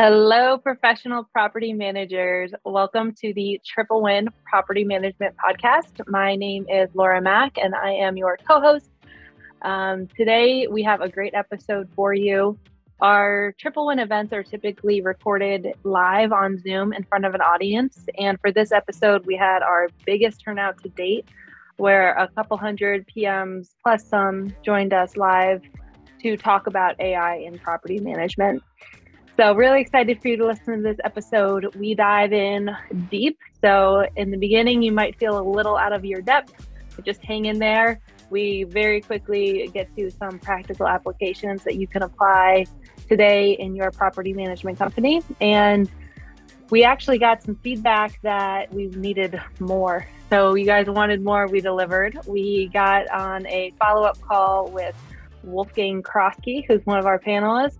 Hello, professional property managers. Welcome to the Triple Win Property Management Podcast. My name is Laura Mack, and I am your co host. Um, today, we have a great episode for you. Our Triple Win events are typically recorded live on Zoom in front of an audience. And for this episode, we had our biggest turnout to date, where a couple hundred PMs plus some joined us live to talk about AI in property management. So, really excited for you to listen to this episode. We dive in deep. So, in the beginning, you might feel a little out of your depth, but just hang in there. We very quickly get to some practical applications that you can apply today in your property management company. And we actually got some feedback that we needed more. So, you guys wanted more, we delivered. We got on a follow up call with Wolfgang Krosky, who's one of our panelists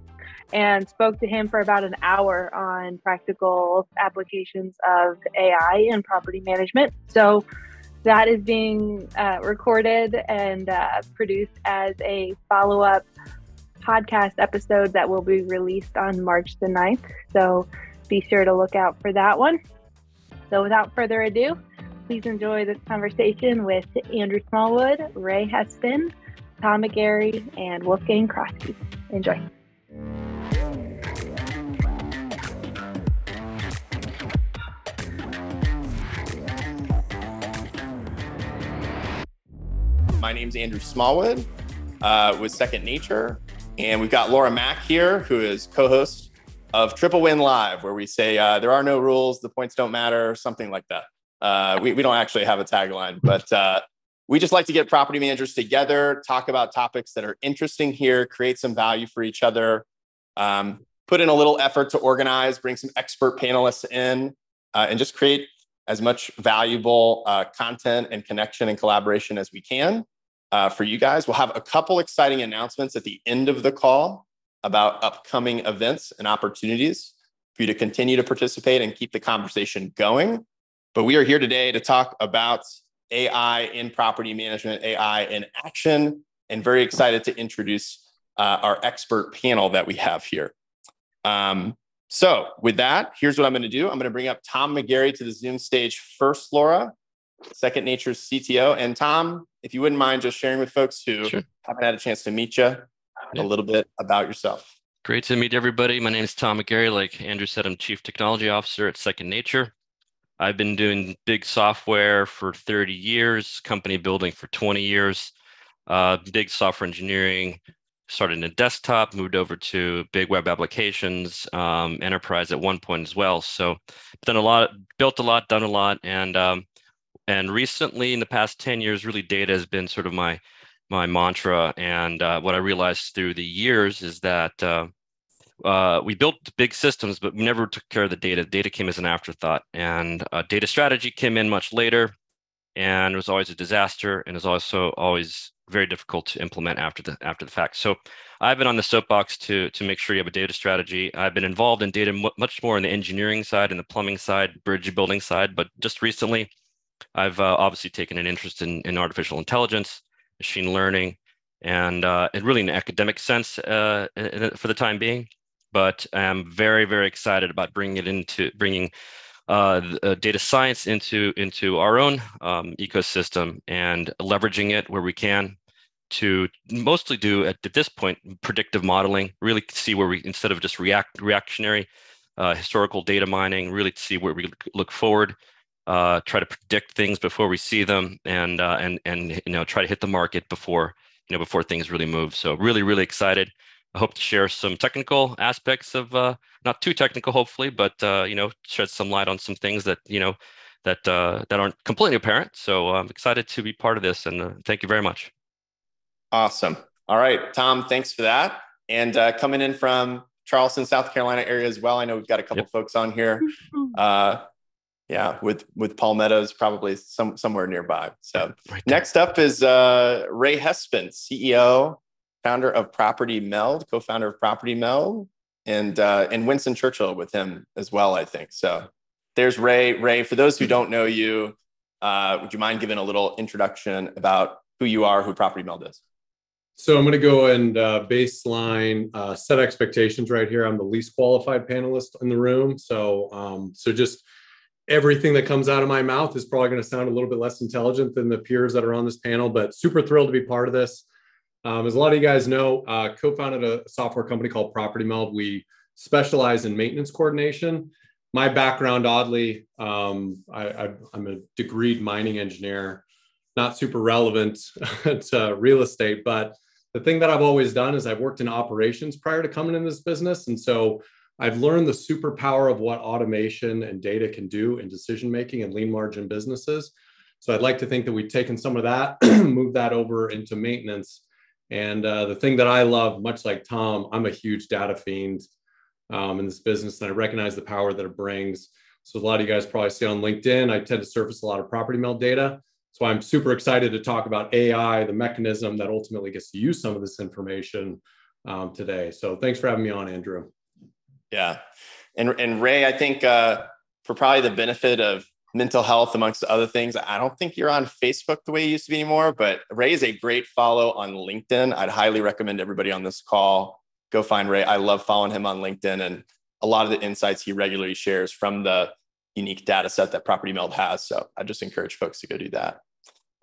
and spoke to him for about an hour on practical applications of AI in property management. So that is being uh, recorded and uh, produced as a follow up podcast episode that will be released on March the 9th. So be sure to look out for that one. So without further ado, please enjoy this conversation with Andrew Smallwood, Ray Hespen, Tom McGarry, and Wolfgang Krosky. Enjoy. My name's Andrew Smallwood uh, with Second Nature. And we've got Laura Mack here, who is co host of Triple Win Live, where we say uh, there are no rules, the points don't matter, something like that. Uh, we, we don't actually have a tagline, but uh, we just like to get property managers together, talk about topics that are interesting here, create some value for each other, um, put in a little effort to organize, bring some expert panelists in, uh, and just create as much valuable uh, content and connection and collaboration as we can uh, for you guys. We'll have a couple exciting announcements at the end of the call about upcoming events and opportunities for you to continue to participate and keep the conversation going. But we are here today to talk about AI in property management, AI in action, and very excited to introduce uh, our expert panel that we have here. Um, so, with that, here's what I'm going to do I'm going to bring up Tom McGarry to the Zoom stage first, Laura, Second Nature's CTO. And Tom, if you wouldn't mind just sharing with folks who sure. haven't had a chance to meet you yeah. a little bit about yourself. Great to meet everybody. My name is Tom McGarry. Like Andrew said, I'm Chief Technology Officer at Second Nature. I've been doing big software for 30 years, company building for 20 years, uh, big software engineering, started in desktop, moved over to big web applications, um, enterprise at one point as well. So done a lot, built a lot, done a lot, and um, and recently in the past 10 years, really data has been sort of my my mantra. And uh, what I realized through the years is that uh, uh, we built big systems, but we never took care of the data. Data came as an afterthought, and uh, data strategy came in much later, and it was always a disaster, and was also always very difficult to implement after the after the fact. So I've been on the soapbox to to make sure you have a data strategy. I've been involved in data much more on the engineering side and the plumbing side, bridge building side, but just recently I've uh, obviously taken an interest in, in artificial intelligence, machine learning, and uh, and really in an academic sense uh, for the time being. But I'm very very excited about bringing it into bringing uh, uh, data science into into our own um, ecosystem and leveraging it where we can to mostly do at, at, this point predictive modeling really see where we instead of just react reactionary uh, historical data mining really see where we look forward uh, try to predict things before we see them and uh, and and you know try to hit the market before you know before things really move. So really really excited I hope to share some technical aspects of uh, not too technical, hopefully, but uh, you know, shed some light on some things that you know that uh, that aren't completely apparent. So I'm excited to be part of this, and uh, thank you very much. Awesome. All right, Tom, thanks for that. And uh, coming in from Charleston, South Carolina area as well. I know we've got a couple yep. folks on here. Uh, yeah, with with Palmetto's probably some somewhere nearby. So right next up is Ray Hespen, CEO founder of Property Meld, co-founder of Property Meld, and uh, and Winston Churchill with him as well, I think. So there's Ray. Ray, for those who don't know you, uh, would you mind giving a little introduction about who you are, who Property Meld is? So I'm going to go and uh, baseline uh, set expectations right here. I'm the least qualified panelist in the room, so um, so just everything that comes out of my mouth is probably going to sound a little bit less intelligent than the peers that are on this panel. But super thrilled to be part of this. Um, as a lot of you guys know, uh, co-founded a software company called Property Meld. We specialize in maintenance coordination. My background, oddly, um, I, am a degreed mining engineer, not super relevant to real estate, but the thing that I've always done is I've worked in operations prior to coming in this business. And so I've learned the superpower of what automation and data can do in decision making and lean margin businesses. So I'd like to think that we've taken some of that, moved that over into maintenance. And uh, the thing that I love, much like Tom, I'm a huge data fiend um, in this business, and I recognize the power that it brings. So a lot of you guys probably see on LinkedIn, I tend to surface a lot of property meld data. So I'm super excited to talk about AI, the mechanism that ultimately gets to use some of this information um, today. So thanks for having me on, Andrew. Yeah, and and Ray, I think uh, for probably the benefit of mental health amongst other things, I don't think you're on Facebook the way you used to be anymore. But Ray is a great follow on LinkedIn. I'd highly recommend everybody on this call go find Ray. I love following him on LinkedIn and a lot of the insights he regularly shares from the unique data set that Property Meld has. So I just encourage folks to go do that.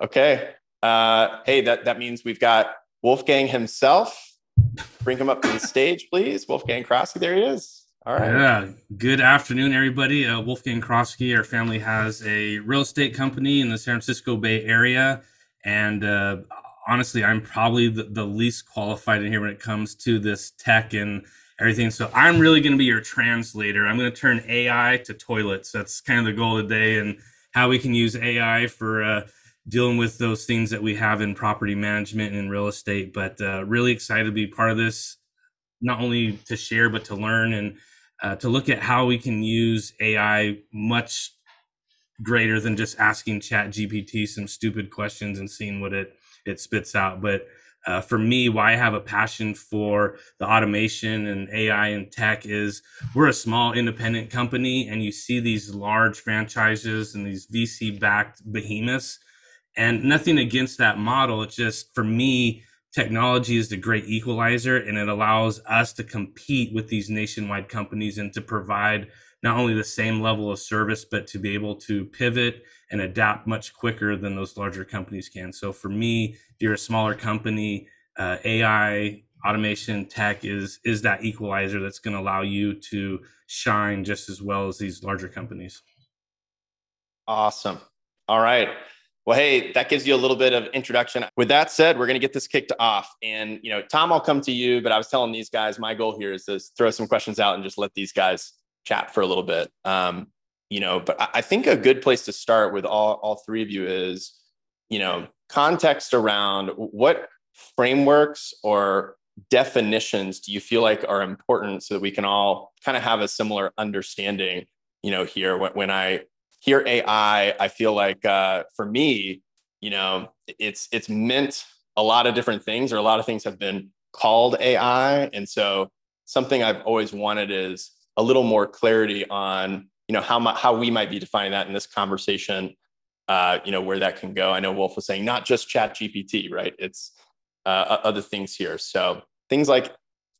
Okay. Uh, hey, that, that means we've got Wolfgang himself. Bring him up to the stage, please. Wolfgang Krosky, there he is. All right. Yeah. Good afternoon, everybody. Uh, Wolfgang Krosky, our family has a real estate company in the San Francisco Bay Area. And uh, honestly, I'm probably the, the least qualified in here when it comes to this tech and everything. So I'm really going to be your translator. I'm going to turn AI to toilets. That's kind of the goal today and how we can use AI for uh, dealing with those things that we have in property management and real estate. But uh, really excited to be part of this, not only to share, but to learn and uh, to look at how we can use AI much greater than just asking chat gpt some stupid questions and seeing what it it spits out. But uh, for me, why I have a passion for the automation and AI and tech is we're a small independent company, and you see these large franchises and these VC backed behemoths. And nothing against that model. It's just for me, technology is the great equalizer and it allows us to compete with these nationwide companies and to provide not only the same level of service, but to be able to pivot and adapt much quicker than those larger companies can. So for me, if you're a smaller company, uh, AI, automation, tech is is that equalizer that's going to allow you to shine just as well as these larger companies. Awesome. All right. Well, hey, that gives you a little bit of introduction. With that said, we're going to get this kicked off. And, you know, Tom, I'll come to you, but I was telling these guys, my goal here is to throw some questions out and just let these guys chat for a little bit. Um, you know but i think a good place to start with all, all three of you is you know context around what frameworks or definitions do you feel like are important so that we can all kind of have a similar understanding you know here when, when i hear ai i feel like uh, for me you know it's it's meant a lot of different things or a lot of things have been called ai and so something i've always wanted is a little more clarity on you know how how we might be defining that in this conversation uh, you know where that can go. I know wolf was saying not just chat gpt right? It's uh, other things here. So things like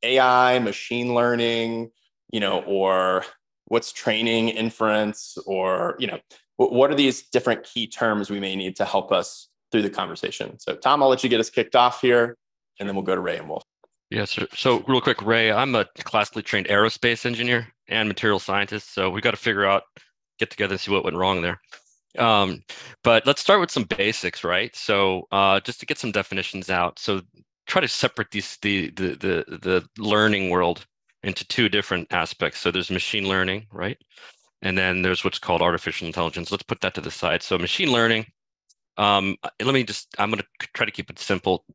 ai machine learning you know or what's training inference or you know what are these different key terms we may need to help us through the conversation so tom i'll let you get us kicked off here and then we'll go to ray and wolf Yes. So, so real quick, Ray, I'm a classically trained aerospace engineer and material scientist. So we got to figure out, get together and see what went wrong there. Um, but let's start with some basics, right? So uh, just to get some definitions out. So try to separate these the the the the learning world into two different aspects. So there's machine learning, right? And then there's what's called artificial intelligence. Let's put that to the side. So machine learning. Um, let me just. I'm going to try to keep it simple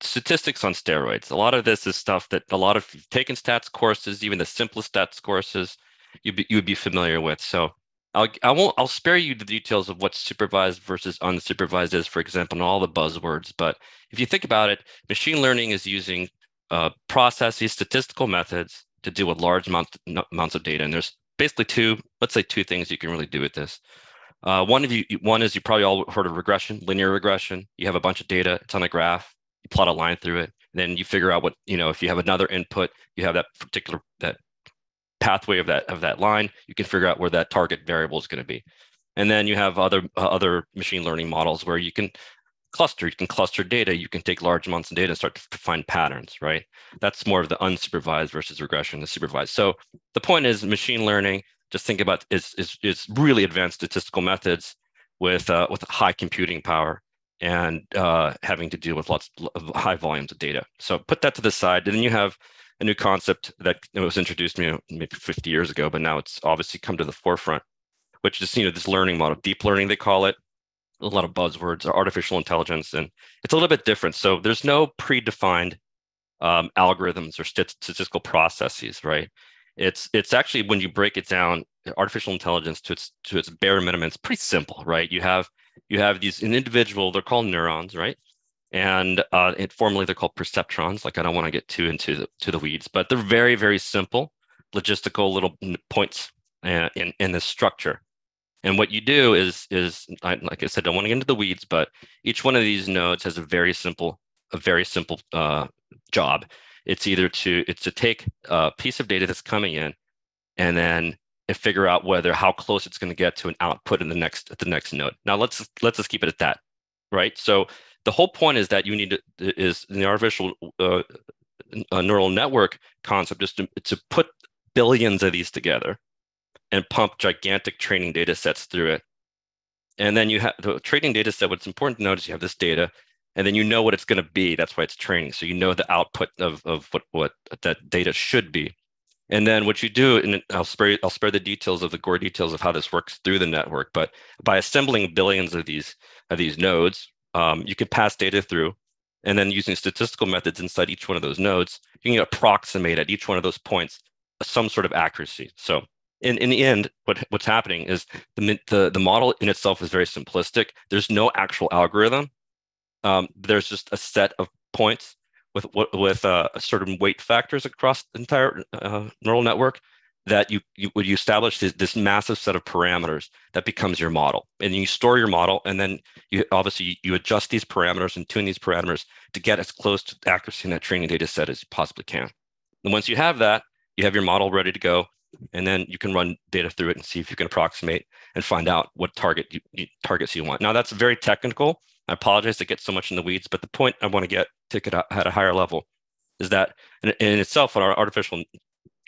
statistics on steroids. A lot of this is stuff that a lot of you've taken stats courses, even the simplest stats courses, you be, you would be familiar with. So I'll I won't I'll spare you the details of what supervised versus unsupervised is, for example, and all the buzzwords. But if you think about it, machine learning is using uh, processes, statistical methods to deal with large amounts amounts of data. And there's basically two, let's say two things you can really do with this. Uh, one of you, one is you probably all heard of regression, linear regression. You have a bunch of data, it's on a graph you plot a line through it. then you figure out what you know if you have another input you have that particular that pathway of that of that line you can figure out where that target variable is going to be and then you have other uh, other machine learning models where you can cluster you can cluster data you can take large amounts of data and start to find patterns right that's more of the unsupervised versus regression the supervised so the point is machine learning just think about is is, is really advanced statistical methods with uh, with high computing power and uh, having to deal with lots of high volumes of data. So put that to the side. And then you have a new concept that was introduced maybe 50 years ago, but now it's obviously come to the forefront, which is you know this learning model, deep learning they call it. A lot of buzzwords, are artificial intelligence, and it's a little bit different. So there's no predefined um, algorithms or statistical processes, right? It's it's actually when you break it down, artificial intelligence to its to its bare minimum, it's pretty simple, right? You have you have these an individual, they're called neurons, right? And uh, it formally they're called perceptrons. Like I don't want to get too into the to the weeds, but they're very very simple, logistical little points uh, in in this structure. And what you do is is like I said, I don't want to get into the weeds, but each one of these nodes has a very simple a very simple uh, job. It's either to it's to take a piece of data that's coming in, and then figure out whether how close it's going to get to an output in the next at the next node. Now let's let's just keep it at that, right? So the whole point is that you need to is the artificial uh, neural network concept is to, to put billions of these together and pump gigantic training data sets through it. And then you have the training data set. What's important to notice, you have this data, and then you know what it's going to be. That's why it's training. So you know the output of, of what, what that data should be. And then what you do, and I'll spare I'll spare the details of the gore details of how this works through the network, but by assembling billions of these of these nodes, um, you can pass data through, and then using statistical methods inside each one of those nodes, you can approximate at each one of those points some sort of accuracy. So in, in the end, what, what's happening is the, the, the model in itself is very simplistic. There's no actual algorithm. Um, there's just a set of points with with uh, certain weight factors across the entire uh, neural network that you, you you establish this, this, massive set of parameters that becomes your model and you store your model and then you obviously you adjust these parameters and tune these parameters to get as close to accuracy in that training data set as you possibly can and once you have that you have your model ready to go and then you can run data through it and see if you can approximate and find out what target you, you targets you want now that's very technical I apologize to get so much in the weeds, but the point I want to get to it at a higher level is that in, in itself, our artificial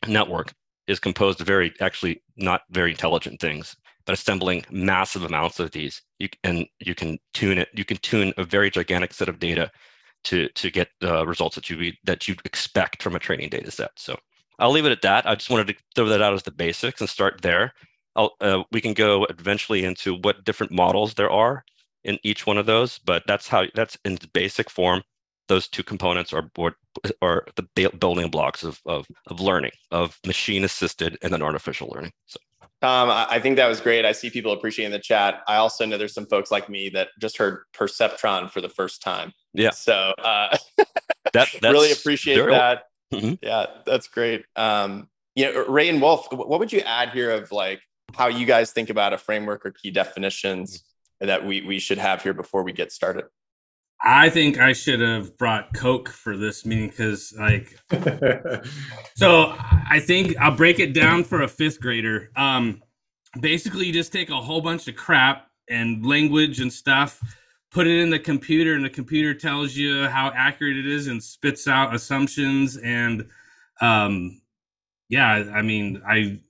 network is composed of very, actually not very intelligent things, but assembling massive amounts of these. You, and you can tune it. You can tune a very gigantic set of data to to get the results that you that you expect from a training data set. So I'll leave it at that. I just wanted to throw that out as the basics and start there. Uh, we can go eventually into what different models there are in each one of those, but that's how that's in basic form. Those two components are are the building blocks of, of, of learning, of machine assisted and then artificial learning. So. Tom, I think that was great. I see people appreciating the chat. I also know there's some folks like me that just heard perceptron for the first time. Yeah. So uh, that really appreciate that. Mm-hmm. Yeah, that's great. Um, you know, Ray and Wolf, what would you add here of like how you guys think about a framework or key definitions that we we should have here before we get started? I think I should have brought Coke for this meeting because, like, so I think I'll break it down for a fifth grader. Um, basically, you just take a whole bunch of crap and language and stuff, put it in the computer, and the computer tells you how accurate it is and spits out assumptions. And, um, yeah, I mean, I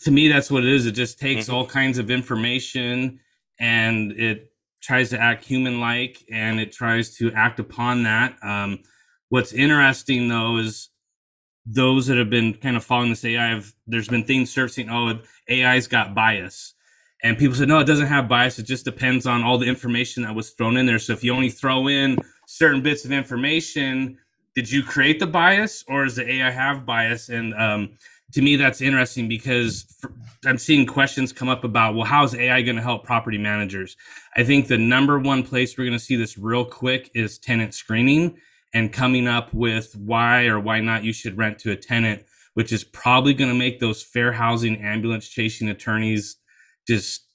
to me that's what it is. It just takes mm-hmm. all kinds of information and it tries to act human like and it tries to act upon that. Um, what's interesting though is those that have been kind of following this AI, have, there's been things surfacing, oh, AI's got bias. And people said, no, it doesn't have bias. It just depends on all the information that was thrown in there. So if you only throw in certain bits of information, did you create the bias or does the AI have bias? And um, to me that's interesting because i'm seeing questions come up about well how's ai going to help property managers i think the number one place we're going to see this real quick is tenant screening and coming up with why or why not you should rent to a tenant which is probably going to make those fair housing ambulance chasing attorneys just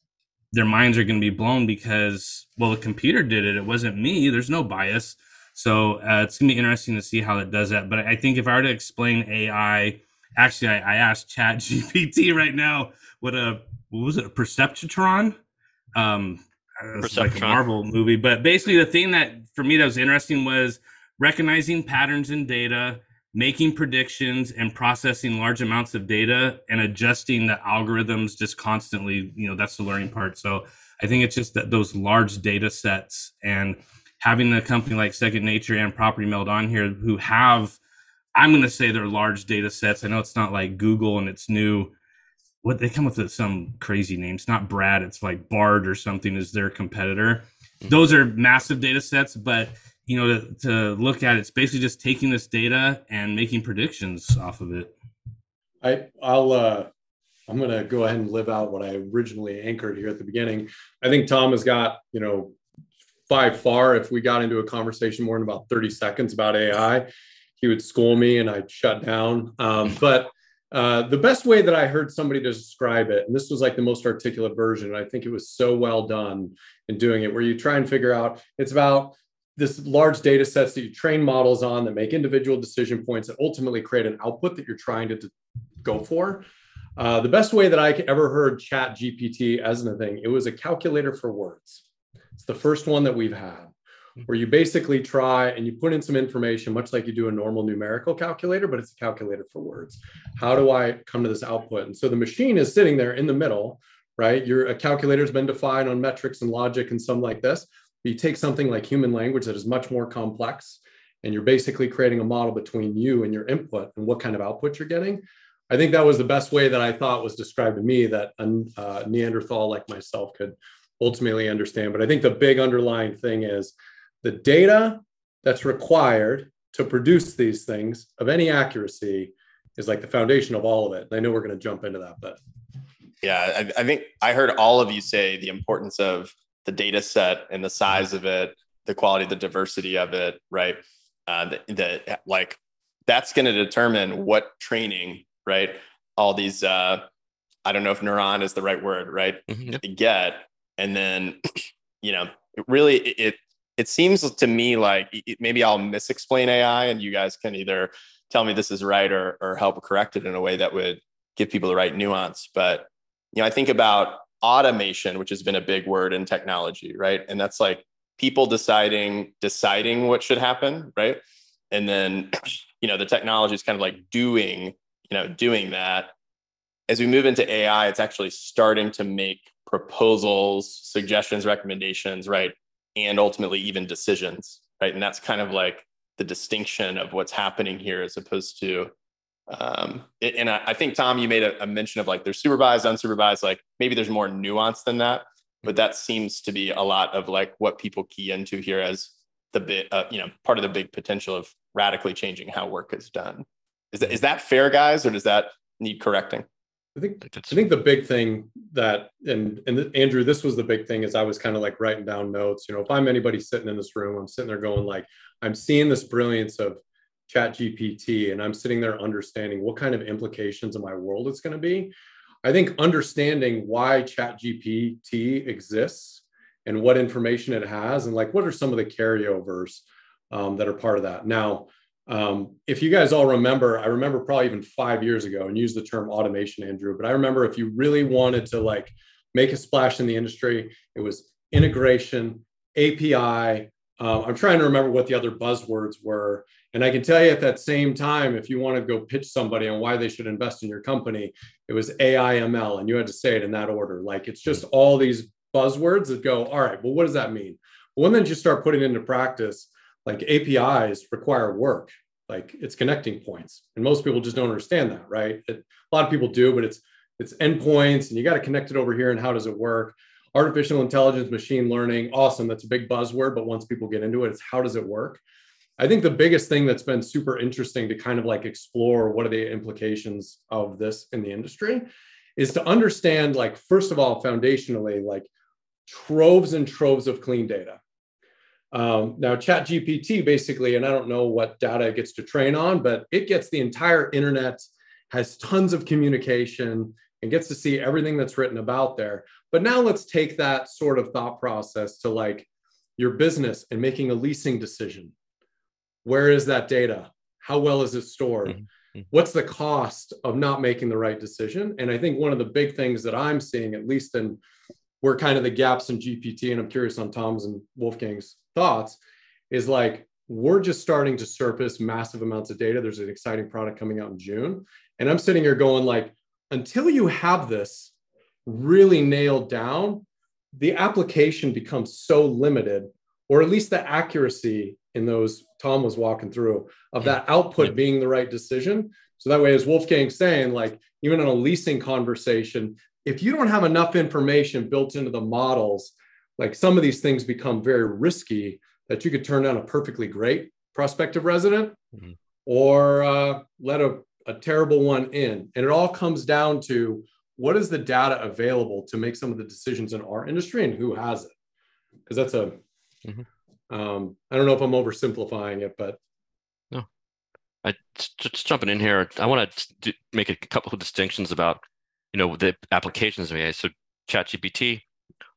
their minds are going to be blown because well the computer did it it wasn't me there's no bias So uh, it's gonna be interesting to see how it does that. But I think if I were to explain AI, actually, I, I asked Chat GPT right now what a what was it a perceptron? Um, it's like a Marvel movie, but basically the thing that for me that was interesting was recognizing patterns in data, making predictions, and processing large amounts of data and adjusting the algorithms just constantly. You know, that's the learning part. So I think it's just that those large data sets and having a company like Second Nature and Property Meld on here who have, I'm going to say they're large data sets. I know it's not like Google and it's new. What they come up with some crazy names, not Brad, it's like Bard or something is their competitor. Mm-hmm. Those are massive data sets, but you know, to, to look at it, it's basically just taking this data and making predictions off of it. I I'll uh I'm going to go ahead and live out what I originally anchored here at the beginning. I think Tom has got, you know, by far, if we got into a conversation more than about 30 seconds about AI, he would school me and I'd shut down. Um, but uh, the best way that I heard somebody describe it, and this was like the most articulate version, I think it was so well done in doing it, where you try and figure out it's about this large data sets that you train models on that make individual decision points that ultimately create an output that you're trying to go for. Uh, the best way that I ever heard Chat GPT as a thing, it was a calculator for words. It's the first one that we've had, where you basically try and you put in some information, much like you do a normal numerical calculator, but it's a calculator for words. How do I come to this output? And so the machine is sitting there in the middle, right? Your calculator's been defined on metrics and logic and some like this. You take something like human language that is much more complex, and you're basically creating a model between you and your input and what kind of output you're getting. I think that was the best way that I thought was described to me that a uh, Neanderthal like myself could ultimately understand. But I think the big underlying thing is the data that's required to produce these things of any accuracy is like the foundation of all of it. And I know we're going to jump into that, but yeah, I, I, think I heard all of you say the importance of the data set and the size of it, the quality, the diversity of it, right? Uh, the, the like that's going to determine what training right? All these, uh, I don't know if neuron is the right word, right? Mm-hmm. Get, and then, you know, it really, it, it seems to me like maybe I'll misexplain AI and you guys can either tell me this is right or, or help correct it in a way that would give people the right nuance. But, you know, I think about automation, which has been a big word in technology, right? And that's like people deciding, deciding what should happen, right? And then, you know, the technology is kind of like doing you know doing that as we move into ai it's actually starting to make proposals suggestions recommendations right and ultimately even decisions right and that's kind of like the distinction of what's happening here as opposed to um, and I, I, think tom you made a, a mention of like there's supervised unsupervised like maybe there's more nuance than that but that seems to be a lot of like what people key into here as the bit uh, you know part of the big potential of radically changing how work is done is that, is that fair, guys, or does that need correcting? I think I think the big thing that and and Andrew, this was the big thing is I was kind of like writing down notes. You know, if I'm anybody sitting in this room, I'm sitting there going like, I'm seeing this brilliance of Chat GPT, and I'm sitting there understanding what kind of implications in my world it's going to be. I think understanding why Chat GPT exists and what information it has, and like what are some of the carryovers um, that are part of that. Now, um, if you guys all remember, I remember probably even five years ago and use the term automation, Andrew, but I remember if you really wanted to like make a splash in the industry, it was integration, API. Um, I'm trying to remember what the other buzzwords were. And I can tell you at that same time, if you want to go pitch somebody on why they should invest in your company, it was AIML. And you had to say it in that order. Like it's just all these buzzwords that go, all right, well, what does that mean? Well, then you start putting into practice, like APIs require work, like it's connecting points. And most people just don't understand that, right? It, a lot of people do, but it's it's endpoints and you got to connect it over here and how does it work? Artificial intelligence, machine learning, awesome. That's a big buzzword, but once people get into it, it's how does it work? I think the biggest thing that's been super interesting to kind of like explore what are the implications of this in the industry is to understand, like, first of all, foundationally, like troves and troves of clean data. Um, now, Chat GPT basically, and I don't know what data it gets to train on, but it gets the entire internet, has tons of communication, and gets to see everything that's written about there. But now let's take that sort of thought process to like your business and making a leasing decision. where is that data? How well is it stored? Mm-hmm. What's the cost of not making the right decision? And I think one of the big things that I'm seeing, at least in where kind of the gaps in GPT, and I'm curious on Tom's and Wolfgang's thoughts, is like we're just starting to surface massive amounts of data. There's an exciting product coming out in June. And I'm sitting here going like, until you have this really nailed down, the application becomes so limited, or at least the accuracy in those Tom was walking through of that output being the right decision. So that way, as Wolfgang's saying, like even in a leasing conversation, if you don't have enough information built into the models, like some of these things become very risky that you could turn down a perfectly great prospective resident mm-hmm. or uh, let a, a terrible one in. And it all comes down to what is the data available to make some of the decisions in our industry and who has it? Because that's a, mm-hmm. um, I don't know if I'm oversimplifying it, but. No, I just jumping in here. I want to make a couple of distinctions about, you know, the applications of AI. So ChatGPT,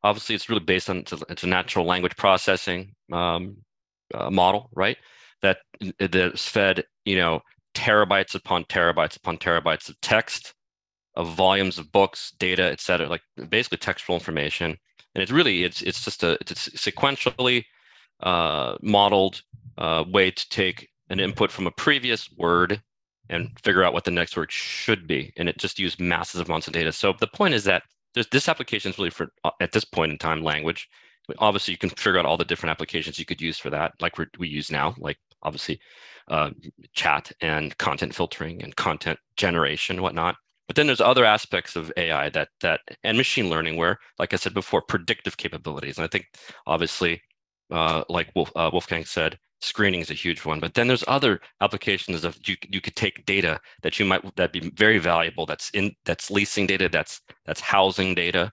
obviously it's really based on it's a, it's a natural language processing um, uh, model, right? That that's fed, you know, terabytes upon terabytes upon terabytes of text, of volumes of books, data, et cetera, like basically textual information. And it's really it's it's just a it's sequentially uh, modeled uh, way to take an input from a previous word and figure out what the next word should be. And it just used massive amounts of data. So the point is that this application is really for uh, at this point in time language. Obviously, you can figure out all the different applications you could use for that, like we use now, like obviously uh, chat and content filtering and content generation and whatnot. But then there's other aspects of AI that that and machine learning where, like I said before, predictive capabilities. And I think obviously, uh, like Wolf, uh, Wolfgang said, screening is a huge one. But then there's other applications of you, you could take data that you might that be very valuable that's in that's leasing data that's that's housing data.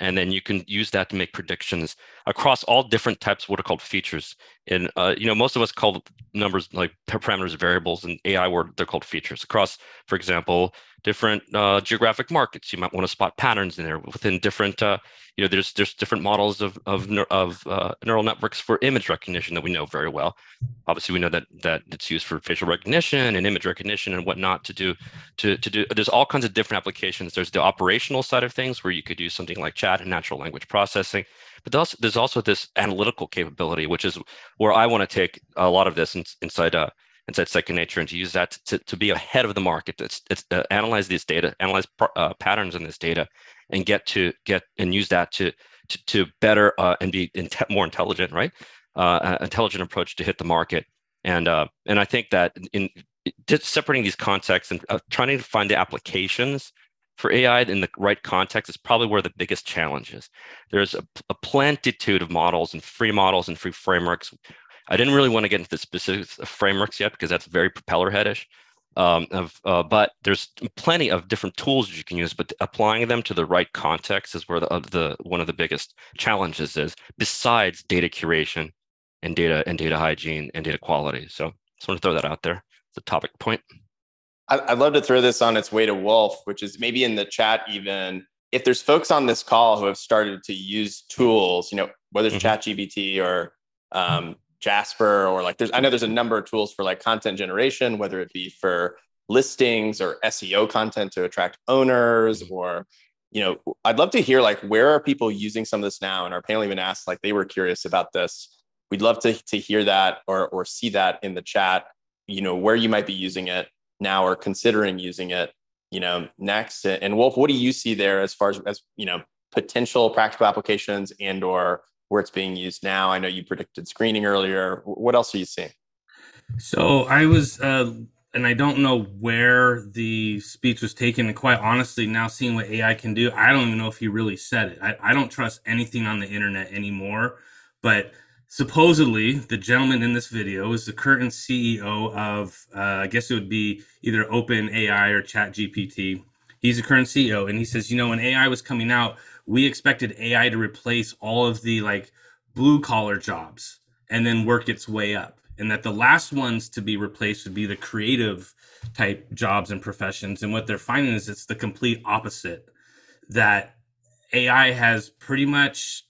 And then you can use that to make predictions across all different types of what are called features. And uh, you know most of us call numbers like parameters variables and ai word they're called features. Across for example different uh, geographic markets. You might want to spot patterns in there within different, uh, you know, there's there's different models of of, of uh, neural networks for image recognition that we know very well. Obviously, we know that that it's used for facial recognition and image recognition and whatnot to do to to do. There's all kinds of different applications. There's the operational side of things where you could do something like chat and natural language processing. But there's also, there's also this analytical capability, which is where I want to take a lot of this in, inside uh, inside second nature and to use that to, to be ahead of the market it's, it's uh, analyze this data analyze uh, patterns in this data and get to get and use that to to, to better uh, and be in more intelligent right uh, intelligent approach to hit the market and uh, and i think that in just separating these contexts and uh, trying to find the applications for AI in the right context is probably where the biggest challenge is. There's a, a plentitude of models and free models and free frameworks I didn't really want to get into the specifics of frameworks yet because that's very propeller headish. Um, of, uh, but there's plenty of different tools you can use, but applying them to the right context is where the, uh, the one of the biggest challenges is. Besides data curation and data and data hygiene and data quality. So just want to throw that out there. It's a topic point. I'd love to throw this on its way to Wolf, which is maybe in the chat even. If there's folks on this call who have started to use tools, you know, whether it's mm-hmm. ChatGPT or um, Jasper or like there's I know there's a number of tools for like content generation, whether it be for listings or SEO content to attract owners mm-hmm. or you know, I'd love to hear like where are people using some of this now? And our panel even asked like they were curious about this. We'd love to to hear that or or see that in the chat, you know, where you might be using it now or considering using it, you know, next. And Wolf, what do you see there as far as as you know, potential practical applications and or where it's being used now? I know you predicted screening earlier. What else are you seeing? So I was, uh, and I don't know where the speech was taken. And quite honestly, now seeing what AI can do, I don't even know if he really said it. I, I don't trust anything on the internet anymore. But supposedly, the gentleman in this video is the current CEO of, uh, I guess it would be either Open AI or Chat GPT. He's the current CEO, and he says, you know, when AI was coming out, we expected AI to replace all of the like blue collar jobs and then work its way up. And that the last ones to be replaced would be the creative type jobs and professions. And what they're finding is it's the complete opposite that AI has pretty much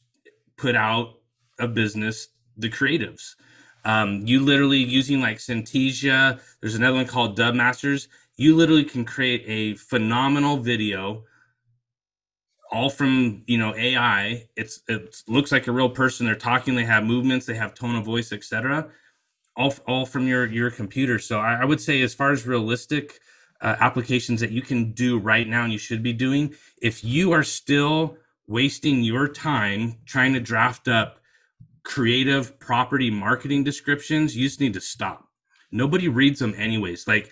put out of business the creatives. Um, you literally using like Synthesia, there's another one called Dubmasters. You literally can create a phenomenal video all from you know AI. It's it looks like a real person. They're talking. They have movements. They have tone of voice, etc. All all from your your computer. So I, I would say, as far as realistic uh, applications that you can do right now and you should be doing, if you are still wasting your time trying to draft up creative property marketing descriptions, you just need to stop. Nobody reads them anyways. Like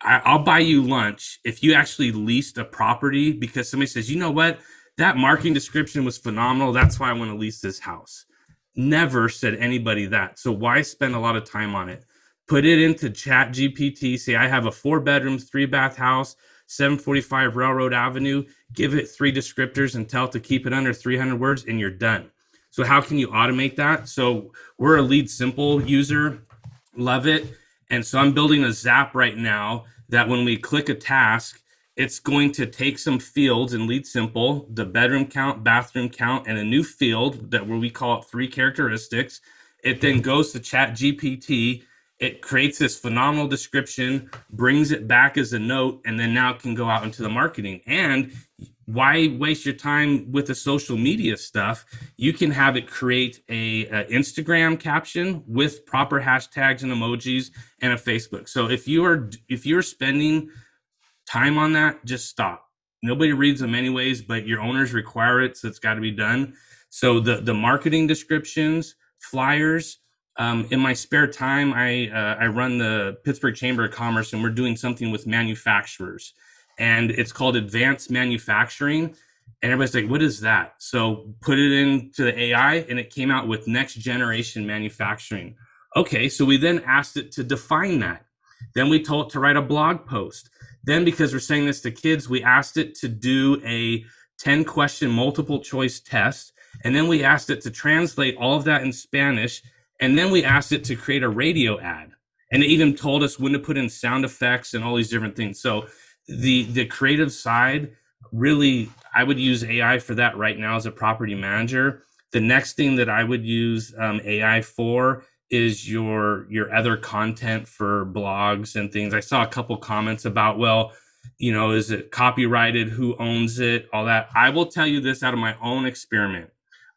I, will buy you lunch if you actually leased a property because somebody says, you know what, that marketing description was phenomenal. That's why I want to lease this house. Never said anybody that. So why spend a lot of time on it? Put it into Chat GPT. Say I have a four bedroom, three bath house, 745 Railroad Avenue. Give it three descriptors and tell it to keep it under 300 words, and you're done. So how can you automate that? So we're a LeadSimple user, love it. And so I'm building a Zap right now that when we click a task, it's going to take some fields and LeadSimple, the bedroom count, bathroom count, and a new field that where we call it three characteristics. It then goes to Chat GPT. It creates this phenomenal description, brings it back as a note, and then now it can go out into the marketing. And why waste your time with the social media stuff? You can have it create a, a, Instagram caption with proper hashtags and emojis and a Facebook. So if you are if you're spending time on that, just stop. Nobody reads them anyways, but your owners require it, so it's got to be done. So the the marketing descriptions, flyers. Um, in my spare time, I uh, I run the Pittsburg Chamber of Commerce, and we're doing something with manufacturers, and it's called Advanced Manufacturing. And everybody's like, "What is that?" So put it into the AI, and it came out with Next Generation Manufacturing. Okay, so we then asked it to define that. Then we told it to write a blog post. Then, because we're saying this to kids, we asked it to do a 10 question multiple choice test. And then we asked it to translate all of that in Spanish. And then we asked it to create a radio ad. And it even told us when to put in sound effects and all these different things. So the the creative side, really, I would use AI for that right now as a property manager. The next thing that I would use um, AI for is your your other content for blogs and things. I saw a couple comments about well you know is it copyrighted? Who owns it? All that. I will tell you this out of my own experiment.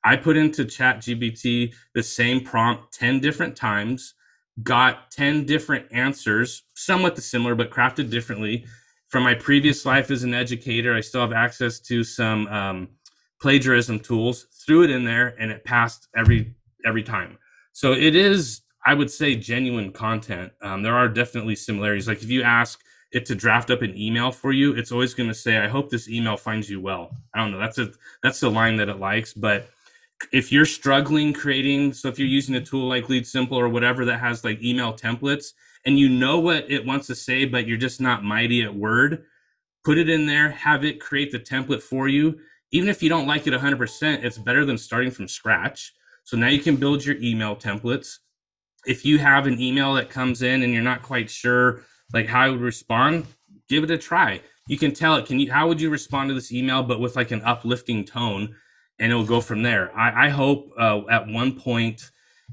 I put into chat gpt the same prompt 10 different times got 10 different answers somewhat similar but crafted differently. From my previous life as an educator i still have access to some um, plagiarism tools threw it in there and it passed every every time so it is, I would say, genuine content. Um, there are definitely similarities. Like if you ask it to draft up an email for you, it's always going to say, "I hope this email finds you well." I don't know. That's a that's the line that it likes. But if you're struggling creating, so if you're using a tool like LeadSimple or whatever that has like email templates, and you know what it wants to say, but you're just not mighty at Word, put it in there. Have it create the template for you. Even if you don't like it 100%, it's better than starting from scratch so now you can build your email templates. If you have an email that comes in and you're not quite sure like how I would respond, give it a try. You can tell it, can you how would you respond to this email, but with like an uplifting tone, and it'll go from there. I, I hope uh, at one point,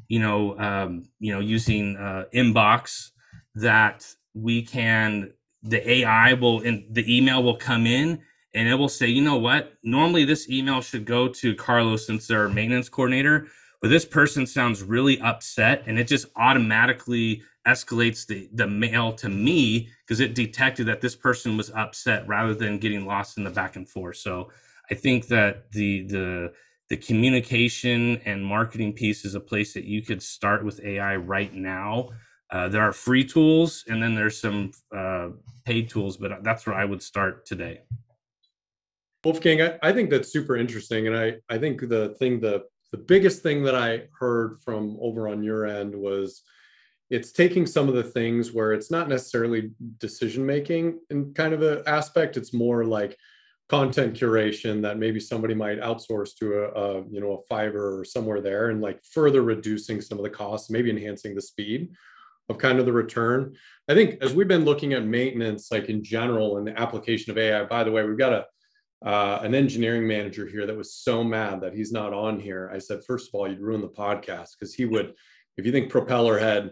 you know, um, you know, using uh, inbox that we can the AI will in the email will come in and it will say, you know what? Normally this email should go to Carlos since they're our maintenance coordinator, but this person sounds really upset and it just automatically escalates the, the mail to me because it detected that this person was upset rather than getting lost in the back and forth. So I think that the the the communication and marketing piece is a place that you could start with AI right now. Uh, there are free tools and then there's some uh, paid tools, but that's where I would start today. Wolfgang, I, I think that's super interesting. And I, I think the thing, the, the biggest thing that I heard from over on your end was it's taking some of the things where it's not necessarily decision making in kind of an aspect. It's more like content curation that maybe somebody might outsource to a, a, you know a Fiverr or somewhere there, and like further reducing some of the costs, maybe enhancing the speed of kind of the return. I think as we've been looking at maintenance, like in general, and the application of AI. By the way, we've got a uh, an engineering manager here that was so mad that he's not on here. I said, first of all, you'd ruin the podcast because he would if you think propeller head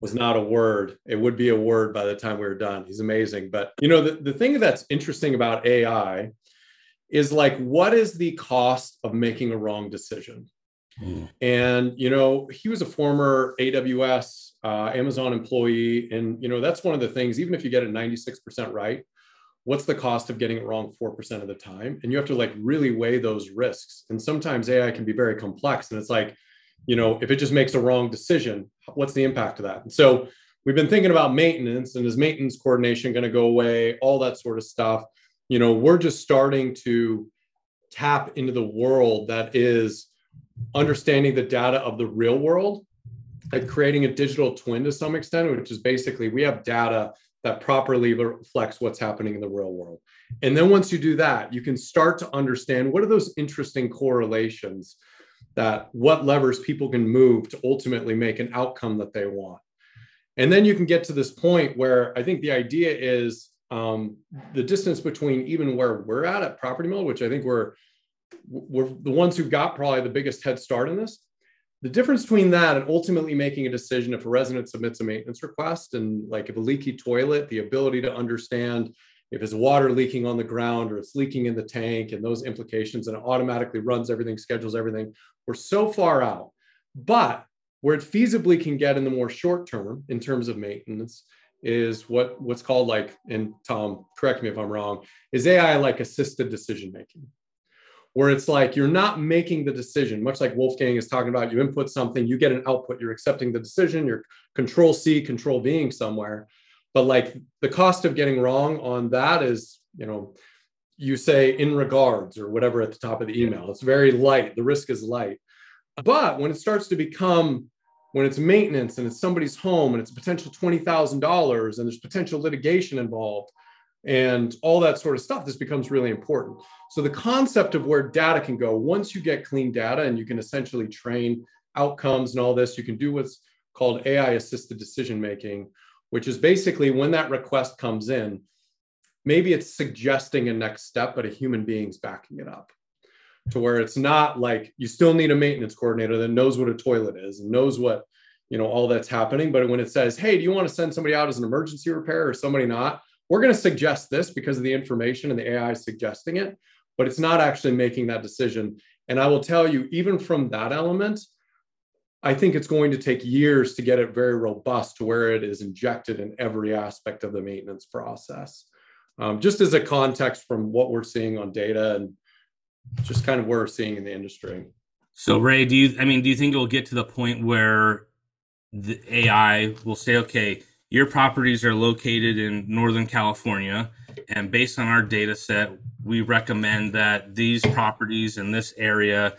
was not a word, it would be a word by the time we were done. He's amazing. But you know, the, the thing that's interesting about AI is like, what is the cost of making a wrong decision? Mm. And you know, he was a former AWS uh, Amazon employee, and you know, that's one of the things. Even if you get it 96% right, what's the cost of getting it wrong 4% of the time? And you have to like really weigh those risks. And sometimes AI can be very complex, and it's like, you know, if it just makes a wrong decision, what's the impact of that? And so we've been thinking about maintenance, and is maintenance coordination going to go away? All that sort of stuff you know we're just starting to tap into the world that is understanding the data of the real world and creating a digital twin to some extent which is basically we have data that properly reflects what's happening in the real world and then once you do that you can start to understand what are those interesting correlations that what levers people can move to ultimately make an outcome that they want and then you can get to this point where i think the idea is um, the distance between even where we're at at Property Meld, which I think we're we're the ones who've got probably the biggest head start in this. The difference between that and ultimately making a decision if a resident submits a maintenance request and like if a leaky toilet, the ability to understand if it's water leaking on the ground or it's leaking in the tank and those implications and it automatically runs everything, schedules everything. We're so far out. But where it feasibly can get in the more short term in terms of maintenance is what what's called like and tom correct me if i'm wrong is ai like assisted decision making where it's like you're not making the decision much like wolfgang is talking about you input something you get an output you're accepting the decision you're control c control being somewhere. But like the cost of getting wrong on that is you know you say in regards or whatever at the top of the email. It's very light. The risk is light. But when it starts to become when it's maintenance and it's somebody's home and it's potential $20,000 and there's potential litigation involved and all that sort of stuff, this becomes really important. So the concept of where data can go, once you get clean data and you can essentially train outcomes and all this, you can do what's called AI assisted decision making, which is basically when that request comes in, maybe it's suggesting a next step, but a human being's backing it up to where it's not like you still need a maintenance coordinator that knows what a toilet is and knows what you know all that's happening. But when it says hey do you want to send somebody out as an emergency repair or somebody not? We're going to suggest this because of the information and the ai suggesting it but it's not actually making that decision and i will tell you even from that element i think it's going to take years to get it very robust to where it is injected in every aspect of the maintenance process um, just as a context from what we're seeing on data and just kind of where we're seeing in the industry. So Ray, do you I mean do you think it will get to the point where the AI will say, okay, your properties are located in Northern California, and based on our data set, we recommend that these properties in this area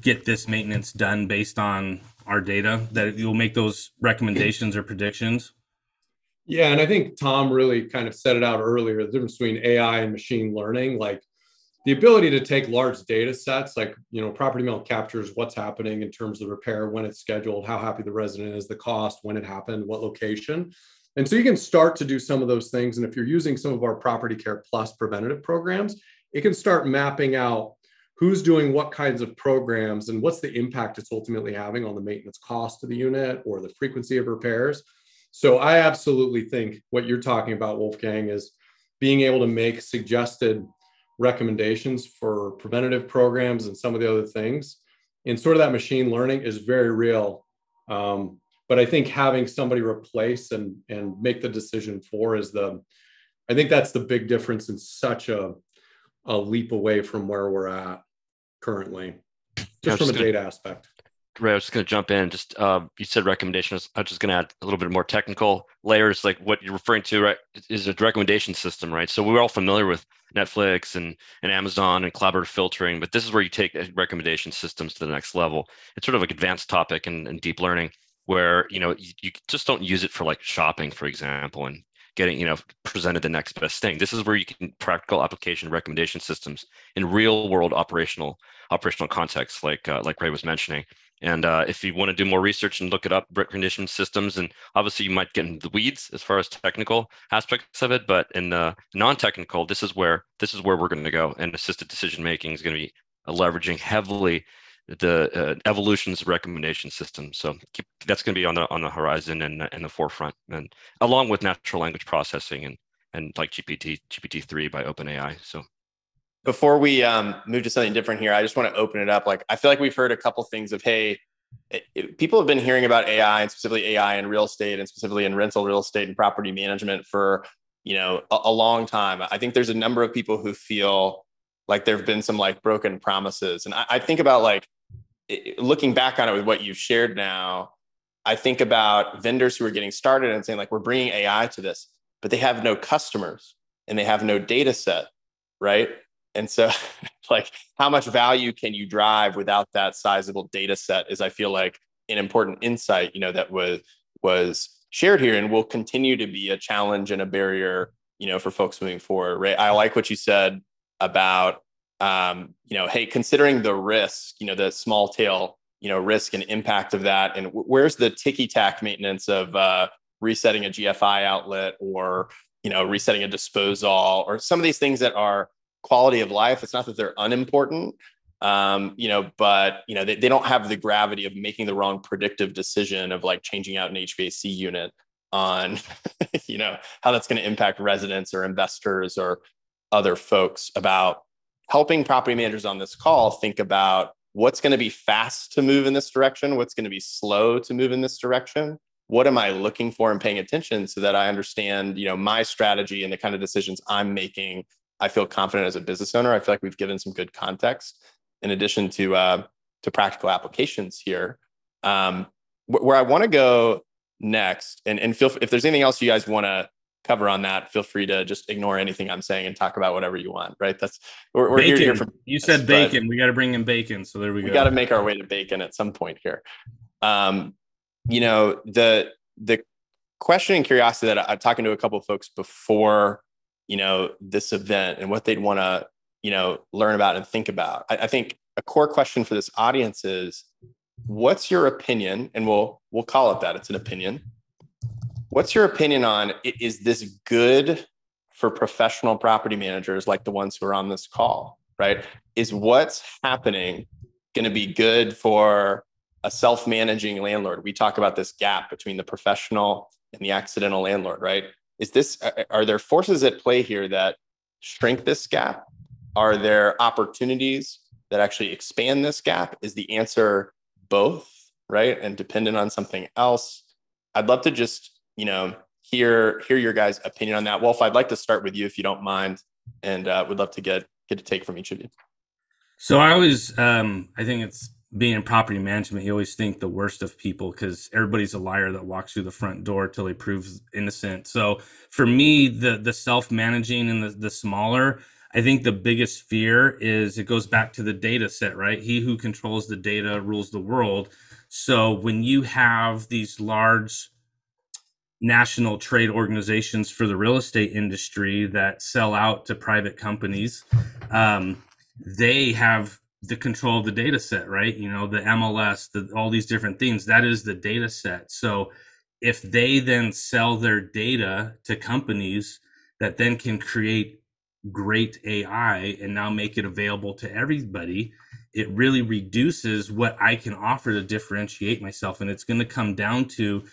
get this maintenance done based on our data, that you'll make those recommendations or predictions? Yeah, and I think Tom really kind of set it out earlier the difference between AI and machine learning. Like the ability to take large data sets like you know Property Meld captures what's happening in terms of repair when it's scheduled how happy the resident is the cost when it happened what location and so you can start to do some of those things and if you're using some of our property care plus preventative programs it can start mapping out who's doing what kinds of programs and what's the impact it's ultimately having on the maintenance cost of the unit or the frequency of repairs so i absolutely think what you're talking about wolfgang is being able to make suggested recommendations for preventative programs and some of the other things. And sort of that machine learning is very real. Um, but I think having somebody replace and and make the decision for is the, I think that's the big difference in such a, a leap away from where we're at currently, just from a data aspect. Ray, I was just going to jump in. Just uh, you said recommendations. I'm just going to add a little bit more technical layers, like what you're referring to, right? Is a recommendation system, right? So we're all familiar with Netflix and and Amazon and collaborative filtering, but this is where you take recommendation systems to the next level. It's sort of like advanced topic and deep learning, where you know you, you just don't use it for like shopping, for example, and getting you know presented the next best thing. This is where you can practical application recommendation systems in real world operational operational context, like uh, like Ray was mentioning. And uh, if you want to do more research and look it up, recognition systems, and obviously you might get into the weeds as far as technical aspects of it, but in the non-technical, this is where this is where we're going to go. And assisted decision making is going to be leveraging heavily the uh, evolutions recommendation system. So keep, that's going to be on the on the horizon and in the forefront, and along with natural language processing and and like GPT GPT three by OpenAI. So before we um, move to something different here, I just want to open it up. Like I feel like we've heard a couple things of hey, it, it, people have been hearing about AI and specifically AI in real estate and specifically in rental real estate and property management for you know a, a long time. I think there's a number of people who feel like there have been some like broken promises, and I, I think about like looking back on it with what you've shared now. I think about vendors who are getting started and saying like we're bringing AI to this, but they have no customers and they have no data set, right? And so, like, how much value can you drive without that sizable data set? Is I feel like an important insight, you know, that was was shared here, and will continue to be a challenge and a barrier, you know, for folks moving forward. Right? I like what you said about, um, you know, hey, considering the risk, you know, the small tail, you know, risk and impact of that, and where's the ticky tack maintenance of uh, resetting a GFI outlet or you know resetting a disposal or some of these things that are quality of life. It's not that they're unimportant, um, you know, but you know they, they don't have the gravity of making the wrong predictive decision of like changing out an HVAC unit on, you know, how that's going to impact residents or investors or other folks about helping property managers on this call think about what's going to be fast to move in this direction, what's going to be slow to move in this direction. What am I looking for and paying attention so that I understand, you know, my strategy and the kind of decisions I'm making I feel confident as a business owner. I feel like we've given some good context in addition to uh, to practical applications here. Um, wh- where I want to go next, and and feel if there's anything else you guys want to cover on that, feel free to just ignore anything I'm saying and talk about whatever you want. Right? That's we're, we're here, here from. You said bacon. We got to bring in bacon. So there we, we go. We got to make our way to bacon at some point here. Um, you know the the question and curiosity that I'm talking to a couple of folks before you know this event and what they'd want to you know learn about and think about I, I, think a core question for this audience is what's your opinion and we'll we'll call it that it's an opinion what's your opinion on is this good for professional property managers like the ones who are on this call right? Is what's happening going to be good for a self-managing landlord? We talk about this gap between the professional and the accidental landlord right? Is this are there forces at play here that shrink this gap? Are there opportunities that actually expand this gap? Is the answer both right and dependent on something else? I'd love to just you know hear hear your guys opinion on that wolf i'd like to start with you if you don't mind and uh, would love to get get a take from each of you so i always um i think it's being in property management, you always think the worst of people because everybody's a liar that walks through the front door till they prove innocent. So for me, the the self managing and the, the smaller, I think the biggest fear is it goes back to the data set, right? He who controls the data rules the world. So when you have these large national trade organizations for the real estate industry that sell out to private companies, um, they have the control of the data set, right? You know, the MLS, the, all these different things, that is the data set. So if they then sell their data to companies that then can create great AI and now make it available to everybody, it really reduces what I can offer to differentiate myself. And it's going to come down to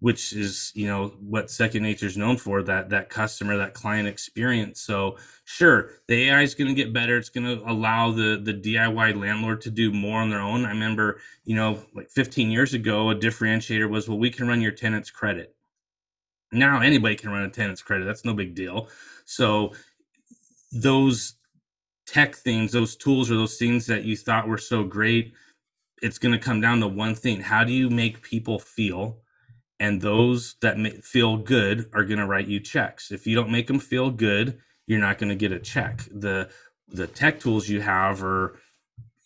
which is you know what second nature is known for that that customer that client experience. So sure the ai is going to get better. It's going to allow the the diy landlord to do more on their own. I remember you know like 15 years ago a differentiator was well we can run your tenant's credit. Now anybody can run a tenant's credit. That's no big deal. So those tech things those tools or those things that you thought were so great it's going to come down to one thing. How do you make people feel and those that feel good are going to write you checks. If you don't make them feel good you're not going to get a check. The the tech tools you have are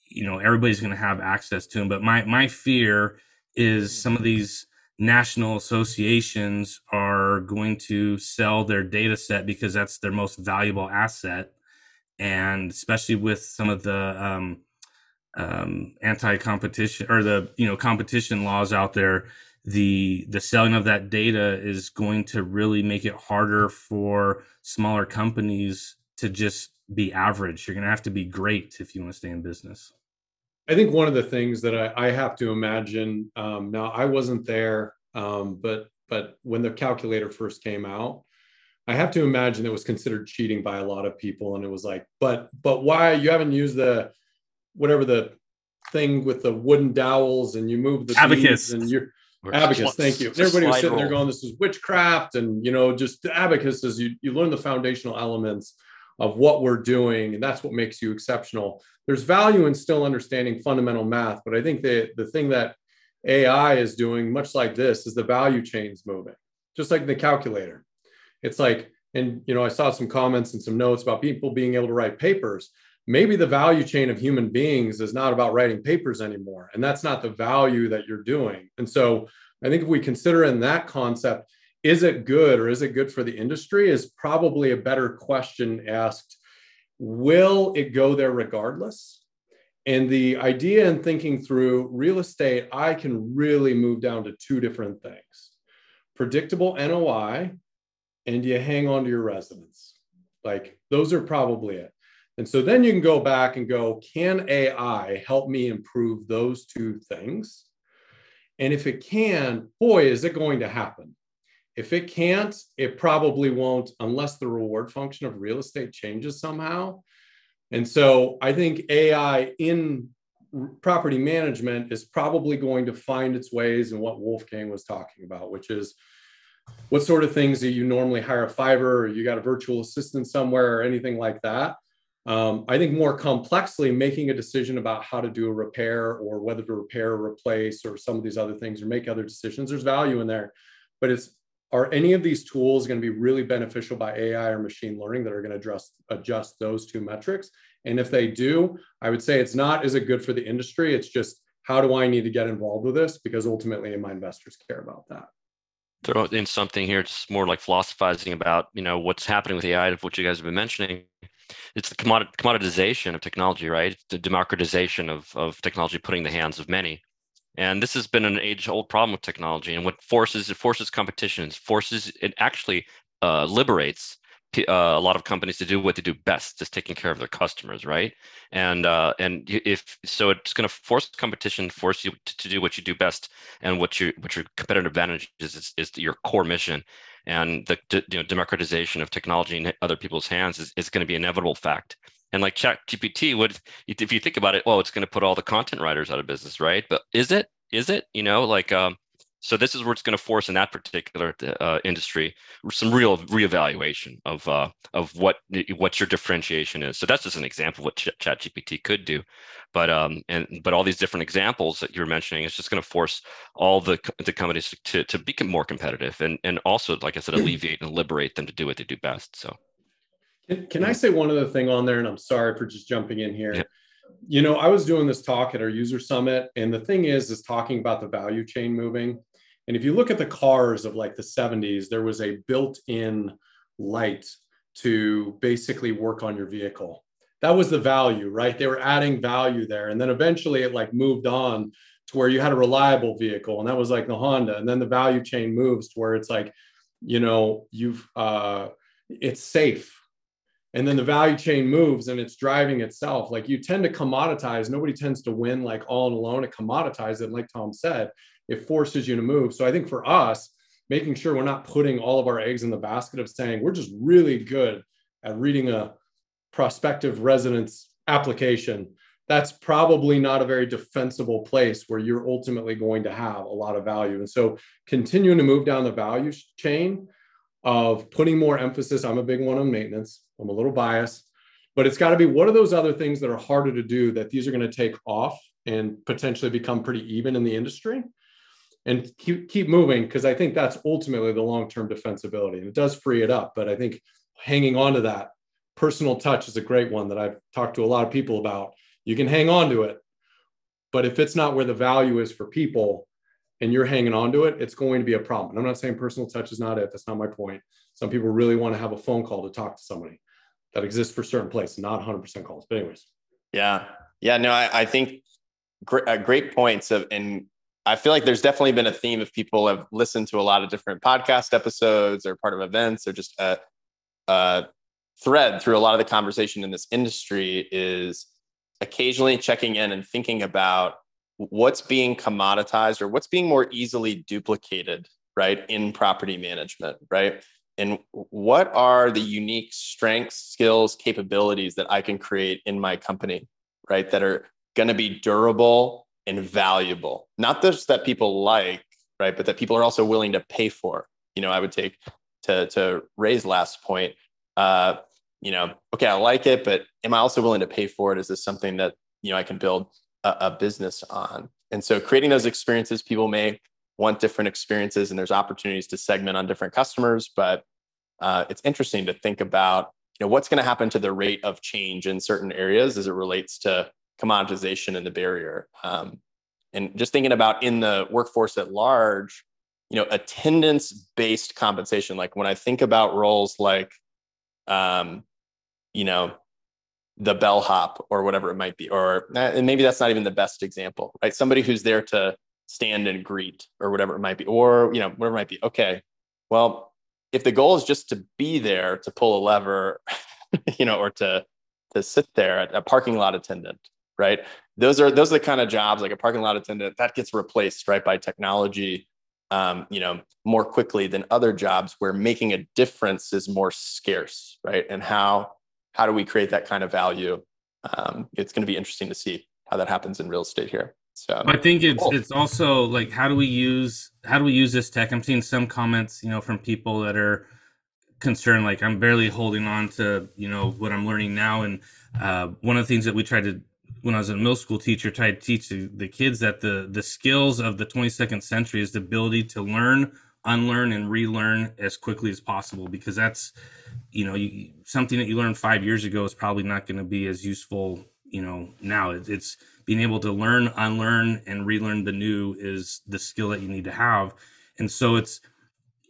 you know everybody's going to have access to them but my my fear is some of these national associations are going to sell their data set because that's their most valuable asset. And especially with some of the um, um, anti-competition or the you know competition laws out there the the selling of that data is going to really make it harder for smaller companies to just be average. You're going to have to be great if you want to stay in business. I think one of the things that I, I have to imagine um, now, I wasn't there, um, but but when the calculator first came out, I have to imagine it was considered cheating by a lot of people, and it was like, but but why you haven't used the whatever the thing with the wooden dowels and you move the abacus and you're abacus thank you. And everybody was sitting there going this is witchcraft and you know just abacus is you, you learn the foundational elements of what we're doing and that's what makes you exceptional. There's value in still understanding fundamental math but i think the the thing that ai is doing much like this is the value chains moving just like the calculator. It's like and you know i saw some comments and some notes about people being able to write papers maybe the value chain of human beings is not about writing papers anymore and that's not the value that you're doing. And so i think if we consider in that concept is it good or is it good for the industry is probably a better question asked will it go there regardless? And the idea in thinking through real estate i can really move down to two different things predictable noi and you hang on to your residence. Like those are probably it and so then you can go back and go, can AI help me improve those two things? And if it can, boy, is it going to happen. If it can't, it probably won't unless the reward function of real estate changes somehow. And so I think AI in property management is probably going to find its ways in what Wolfgang was talking about, which is what sort of things do you normally hire a Fiverr or you got a virtual assistant somewhere or anything like that? Um, I think more complexly, making a decision about how to do a repair or whether to repair or replace or some of these other things or make other decisions, there's value in there. But it's are any of these tools going to be really beneficial by AI or machine learning that are going to adjust adjust those two metrics? And if they do, I would say it's not is it good for the industry? It's just how do I need to get involved with this? Because ultimately my investors care about that. Throw in something here, just more like philosophizing about, you know, what's happening with AI, of what you guys have been mentioning it's the commoditization of technology, right? The democratization of, of technology putting the hands of many. And this has been an age-old problem with technology. And what forces it forces competitions, forces it actually uh, liberates uh, a lot of companies to do what they do best, just taking care of their customers, right? And uh, and if so, it's going to force competition, force you to, to, do what you do best, and what your what your competitive advantage is, is, is your core mission and the you know, democratization of technology in other people's hands is, is going to be an inevitable fact. And like Chat GPT would, if you think about it, well, it's going to put all the content writers out of business, right? But is it? Is it? You know, like um, so this is where it's going to force in that particular uh, industry some real reevaluation of uh, of what what your differentiation is. So that's just an example of what Ch- ChatGPT could do, but um and but all these different examples that you're mentioning is just going to force all the the companies to to become more competitive and and also like I said alleviate and liberate them to do what they do best. So. Can, can I say one other thing on there? And I'm sorry for just jumping in here. Yeah you know i was doing this talk at our user summit and the thing is is talking about the value chain moving and if you look at the cars of like the 70s, there was a built in light to basically work on your vehicle. That was the value, right? They were adding value there. And then eventually it like moved on to where you had a reliable vehicle, and that was like the Honda. And then the value chain moves to where it's like, you know, you've, uh, it's safe. And then the value chain moves and it's driving itself. Like you tend to commoditize. Nobody tends to win like all alone. It commoditizes and like Tom said it forces you to move. So I think for us, making sure we're not putting all of our eggs in the basket of saying we're just really good at reading a prospective residence application that's probably not a very defensible place where you're ultimately going to have a lot of value and so continuing to move down the value chain of putting more emphasis i'm a big one on maintenance i'm a little biased but it's got to be one of those other things that are harder to do that these are going to take off and potentially become pretty even in the industry and keep, keep moving because I think that's ultimately the long term defensibility. And it does free it up. But I think hanging on to that personal touch is a great one that I've talked to a lot of people about. You can hang on to it, but if it's not where the value is for people and you're hanging on to it, it's going to be a problem. And I'm not saying personal touch is not it. That's not my point. Some people really want to have a phone call to talk to somebody that exists for certain places, not 100% calls. But, anyways. Yeah. Yeah. No, I, I think great, uh, great points of, and I feel like there's definitely been a theme of people have listened to a lot of different podcast episodes or part of events or just a, a thread through a lot of the conversation in this industry is occasionally checking in and thinking about what's being commoditized or what's being more easily duplicated, right, in property management, right? And what are the unique strengths, skills, capabilities that I can create in my company, right, that are going to be durable and valuable? Not just that people like, right, but that people are also willing to pay for. You know, I would take to to Ray's last point. Uh, you know, okay, I like it, but am I also willing to pay for it? Is this something that you know I can build a, a business on? And so, creating those experiences, people may want different experiences, and there's opportunities to segment on different customers. But uh, it's interesting to think about, you know, what's going to happen to the rate of change in certain areas as it relates to commoditization and the barrier. Um, and just thinking about in the workforce at large, you know, attendance-based compensation. Like when I think about roles like um, you know, the bellhop or whatever it might be, or and maybe that's not even the best example, right? Somebody who's there to stand and greet or whatever it might be, or you know, whatever it might be. Okay, well, if the goal is just to be there to pull a lever, you know, or to to sit there at a parking lot attendant, right? Those are those are the kind of jobs like a parking lot attendant that gets replaced right by technology um, you know, more quickly than other jobs where making a difference is more scarce, right? And how how do we create that kind of value? Um, it's going to be interesting to see how that happens in real estate here. So I think it's cool. it's also like how do we use how do we use this tech? I'm seeing some comments, you know, from people that are concerned like I'm barely holding on to you know what I'm learning now. And uh, one of the things that we tried to when I was a middle school teacher, tried to teach the, the kids that the the skills of the 22nd century is the ability to learn, unlearn, and relearn as quickly as possible. Because that's, you know, you, something that you learned five years ago is probably not going to be as useful, you know, now. It, it's being able to learn, unlearn, and relearn the new is the skill that you need to have. And so it's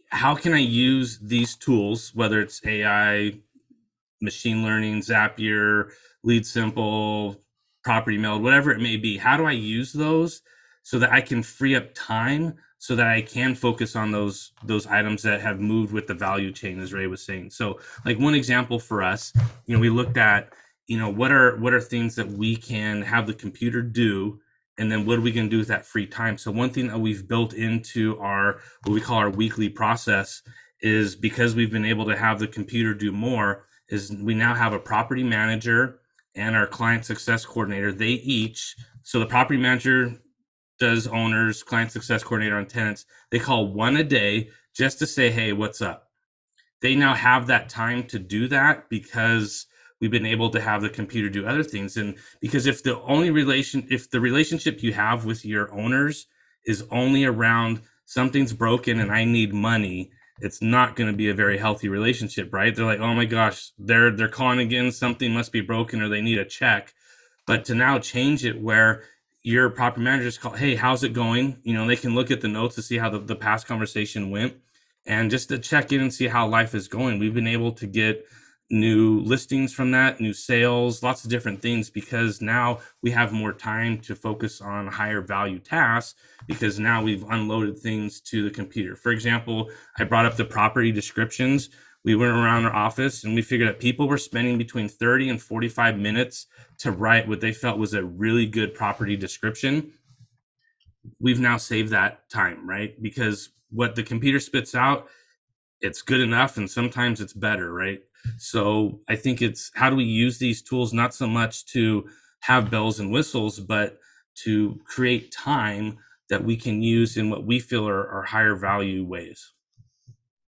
how can I use these tools, whether it's AI, machine learning, Zapier, LeadSimple, property meld, whatever it may be. How do I use those so that I can free up time so that I can focus on those those items that have moved with the value chain, as Ray was saying. So, like one example for us, you know, we looked at, you know, what are what are things that we can have the computer do, and then what are we going to do with that free time? So, one thing that we've built into our what we call our weekly process is because we've been able to have the computer do more. Is we now have a property manager and our client success coordinator, they each, so the property manager does owners, client success coordinator on tenants, they call one a day just to say, hey, what's up? They now have that time to do that because we've been able to have the computer do other things. And because if the only relation, if the relationship you have with your owners is only around something's broken and I need money, it's not going to be a very healthy relationship, right? They're like, oh my gosh, they're they're calling again, something must be broken or they need a check. But to now change it where your property managers call, hey, how's it going? You know, they can look at the notes to see how the, the past conversation went and just to check in and see how life is going. We've been able to get new listings from that, new sales, lots of different things because now we have more time to focus on higher value tasks because now we've unloaded things to the computer. For example, I brought up the property descriptions. We went around our office and we figured that people were spending between 30 and 45 minutes to write what they felt was a really good property description. We've now saved that time, right? Because what the computer spits out, it's good enough and sometimes it's better, right? So I think it's how do we use these tools not so much to have bells and whistles, but to create time that we can use in what we feel are, are higher value ways.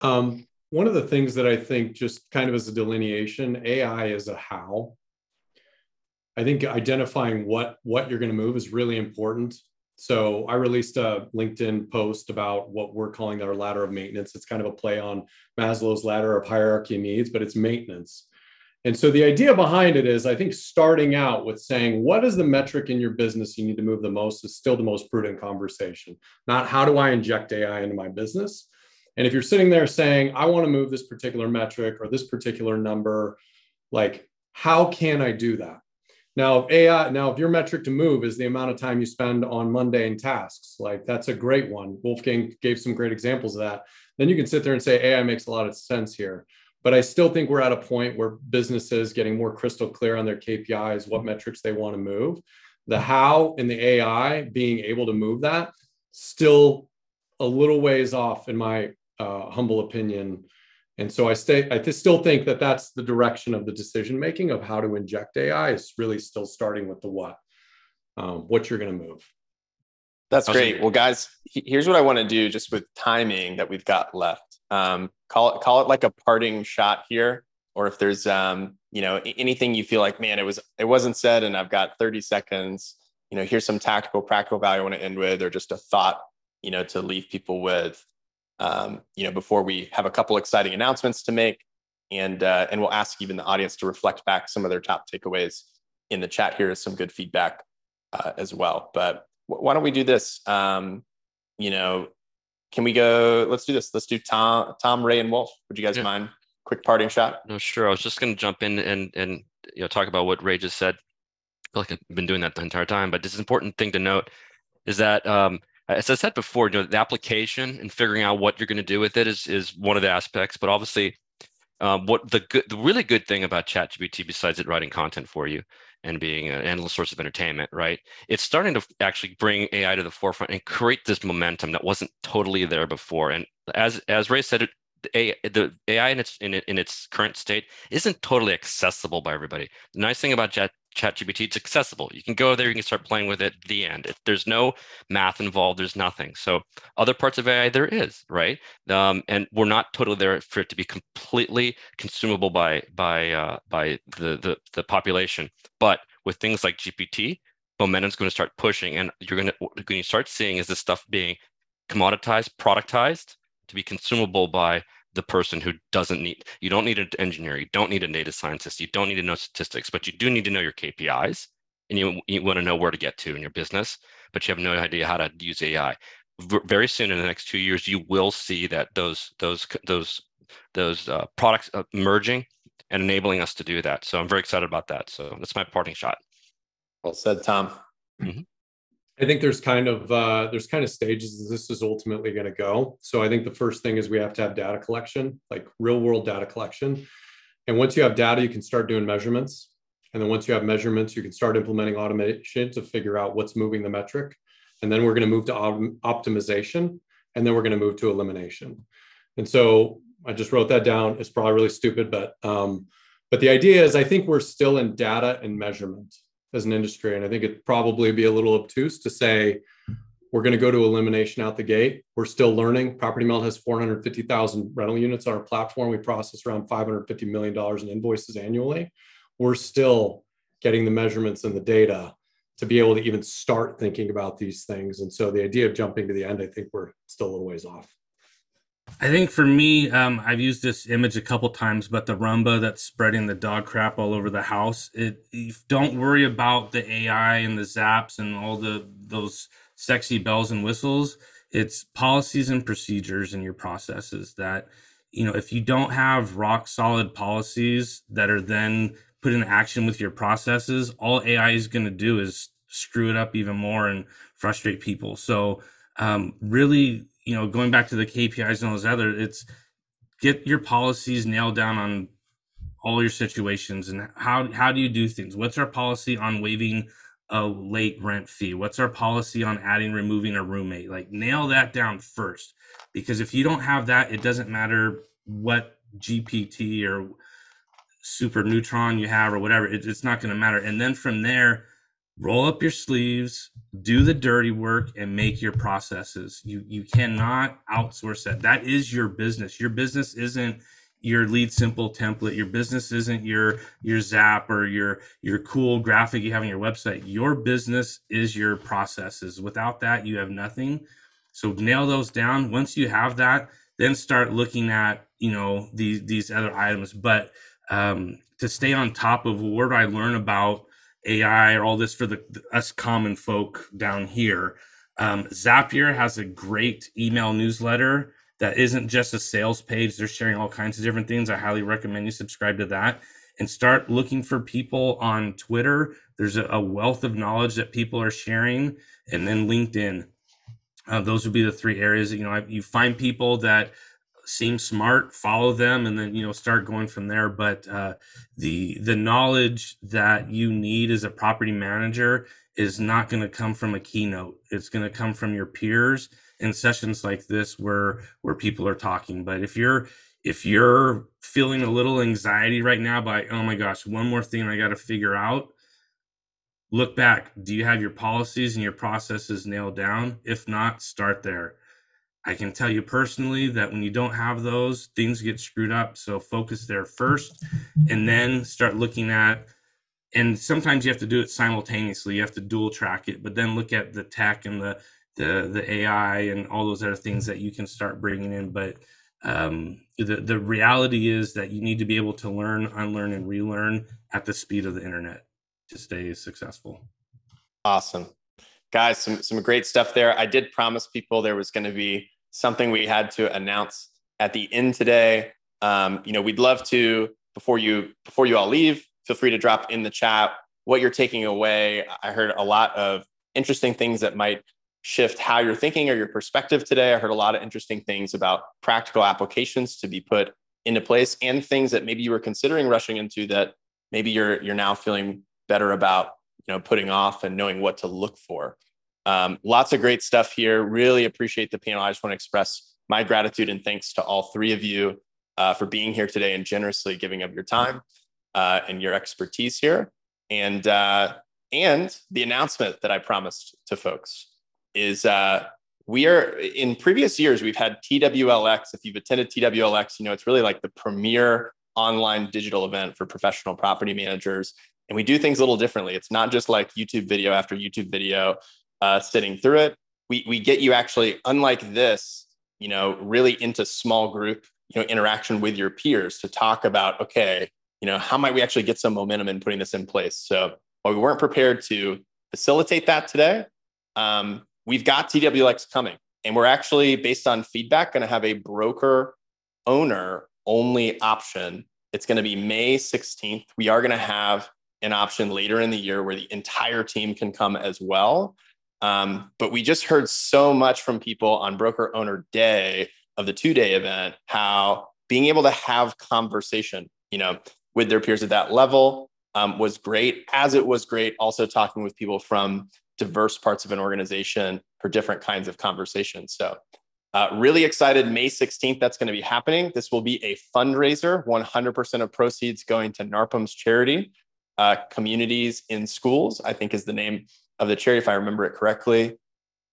Um, one of the things that I think, just kind of as a delineation, AI is a how. I think identifying what what you're going to move is really important. So I released a LinkedIn post about what we're calling our ladder of maintenance. It's kind of a play on Maslow's ladder of hierarchy needs, but it's maintenance. And so the idea behind it is I think starting out with saying, what is the metric in your business you need to move the most is still the most prudent conversation, not how do I inject AI into my business? And if you're sitting there saying, I want to move this particular metric or this particular number, like, how can I do that? Now, AI, now if your metric to move is the amount of time you spend on mundane tasks, like that's a great one. Wolfgang gave some great examples of that. Then you can sit there and say AI makes a lot of sense here. but I still think we're at a point where businesses getting more crystal clear on their KPIs, what metrics they want to move. The how and the AI being able to move that still a little ways off, in my uh, humble opinion. And so I stay. I still think that that's the direction of the decision making of how to inject AI is really still starting with the what, um, what you're going to move. That's great. Well, guys, here's what I want to do just with timing that we've got left. Um, call it call it like a parting shot here, or if there's um, you know anything you feel like, man, it was it wasn't said, and I've got 30 seconds. You know, here's some tactical, practical value I want to end with, or just a thought, you know, to leave people with. Um, you know, before we have a couple exciting announcements to make, and uh, and we'll ask even the audience to reflect back some of their top takeaways in the chat. Here is some good feedback uh, as well, but why don't we do this? Um, you know, can we go? Let's do this. Let's do Tom, Tom, Ray, and Wolf. Would you guys yeah. mind? Quick parting shot. No, sure. I was just going to jump in and and you know talk about what Ray just said. I feel like I've been doing that the entire time, but this important thing to note is that um, as I said before, you know, the application and figuring out what you're going to do with it is is one of the aspects. But obviously, um, what the good, the really good thing about ChatGPT, besides it writing content for you, and being an endless source of entertainment, right? It's starting to actually bring AI to the forefront and create this momentum that wasn't totally there before. And as as Ray said, the AI in its in, in its current state isn't totally accessible by everybody. The nice thing about Chat ChatGPT, it's accessible. You can go there, you can start playing with it. The end. If there's no math involved, there's nothing. So other parts of AI there is, right? Um, and we're not totally there for it to be completely consumable by by uh, by the, the the population. But with things like GPT, momentum's going to start pushing, and you're going to going to start seeing is this stuff being commoditized, productized to be consumable by the person who doesn't need you don't need an engineer you don't need a data scientist you don't need to know statistics but you do need to know your kpis and you, you want to know where to get to in your business but you have no idea how to use ai very soon in the next two years you will see that those those those those uh, products uh, merging and enabling us to do that. So i'm very excited about that. So that's my parting shot. Well said tom. Mm-hmm. I think there's kind of uh, there's kind of stages this is ultimately going to go. So I think the first thing is we have to have data collection, like real world data collection. And once you have data, you can start doing measurements. And then once you have measurements, you can start implementing automation to figure out what's moving the metric. And then we're going to move to optimization, and then we're going to move to elimination. And so I just wrote that down. It's probably really stupid, but um, but the idea is I think we're still in data and measurement as an industry. And I think it'd probably be a little obtuse to say we're going to go to elimination out the gate. We're still learning. Property Meld has 450,000 rental units on our platform. We process around $550 million in invoices annually. We're still getting the measurements and the data to be able to even start thinking about these things. And so the idea of jumping to the end, I think we're still a little ways off. I think for me, um, I've used this image a couple times, but the Roomba that's spreading the dog crap all over the house. It don't worry about the AI and the zaps and all the those sexy bells and whistles. It's policies and procedures and your processes that you know if you don't have rock solid policies that are then put in action with your processes, all AI is going to do is screw it up even more and frustrate people. So um, really you know, going back to the KPIs and all those other, it's get your policies nailed down on all your situations and how how do you do things? What's our policy on waiving a late rent fee? What's our policy on adding removing a roommate? Like nail that down first. Because if you don't have that, it doesn't matter what GPT or super neutron you have or whatever, it, it's not going to matter. And then from there, roll up your sleeves, do the dirty work and make your processes. You you cannot outsource that. That is your business. Your business isn't your LeadSimple template. Your business isn't your your zap or your your cool graphic you have on your website. Your business is your processes. Without that, you have nothing. So nail those down. Once you have that, then start looking at, you know, these these other items. But um, to stay on top of what do I learn about AI or all this for the, us common folk down here. Um, Zapier has a great email newsletter that isn't just a sales page. They're sharing all kinds of different things. I highly recommend you subscribe to that and start looking for people on Twitter. There's a, a wealth of knowledge that people are sharing, and then LinkedIn. Uh, those would be the three areas. You know, you find people that seem smart, follow them, and then you know start going from there. But uh, the the knowledge that you need as a property manager is not going to come from a keynote. It's going to come from your peers in sessions like this where where people are talking. But if you're if you're feeling a little anxiety right now by oh my gosh, one more thing I got to figure out, look back. Do you have your policies and your processes nailed down? If not, start there. I can tell you personally that when you don't have those, things get screwed up. So focus there first and then start looking at and sometimes you have to do it simultaneously. You have to dual track it, but then look at the tech and the the the AI and all those other things that you can start bringing in. But um, the the reality is that you need to be able to learn, unlearn, and relearn at the speed of the internet to stay successful. Awesome, guys! Some some great stuff there. I did promise people there was going to be something we had to announce at the end today. Um, you know, we'd love to before you before you all leave feel free to drop in the chat what you're taking away. I heard a lot of interesting things that might shift how you're thinking or your perspective today. I heard a lot of interesting things about practical applications to be put into place and things that maybe you were considering rushing into that maybe you're you're now feeling better about, you know, putting off and knowing what to look for. Um, lots of great stuff here. Really appreciate the panel. I just want to express my gratitude and thanks to all three of you uh, for being here today and generously giving up your time uh, and your expertise here. And uh, and the announcement that I promised to folks is uh, we are in previous years we've had TWLX. If you've attended TWLX, you know it's really like the premier online digital event for professional property managers. And we do things a little differently. It's not just like YouTube video after YouTube video, uh, sitting through it. We we get you actually, unlike this, you know, really into small group, you know, interaction with your peers to talk about, okay, you know, how might we actually get some momentum in putting this in place? So while we weren't prepared to facilitate that today, um, we've got TWX coming. And we're actually, based on feedback, going to have a broker owner only option. It's going to be May 16th. We are going to have an option later in the year where the entire team can come as well. Um, but we just heard so much from people on broker owner day of the two day event how being able to have conversation, you know, with their peers at that level um, was great, as it was great also talking with people from diverse parts of an organization for different kinds of conversations. So, uh, really excited. May 16th, that's going to be happening. This will be a fundraiser, 100% of proceeds going to NARPM's charity, uh, Communities in Schools, I think is the name of the charity, if I remember it correctly.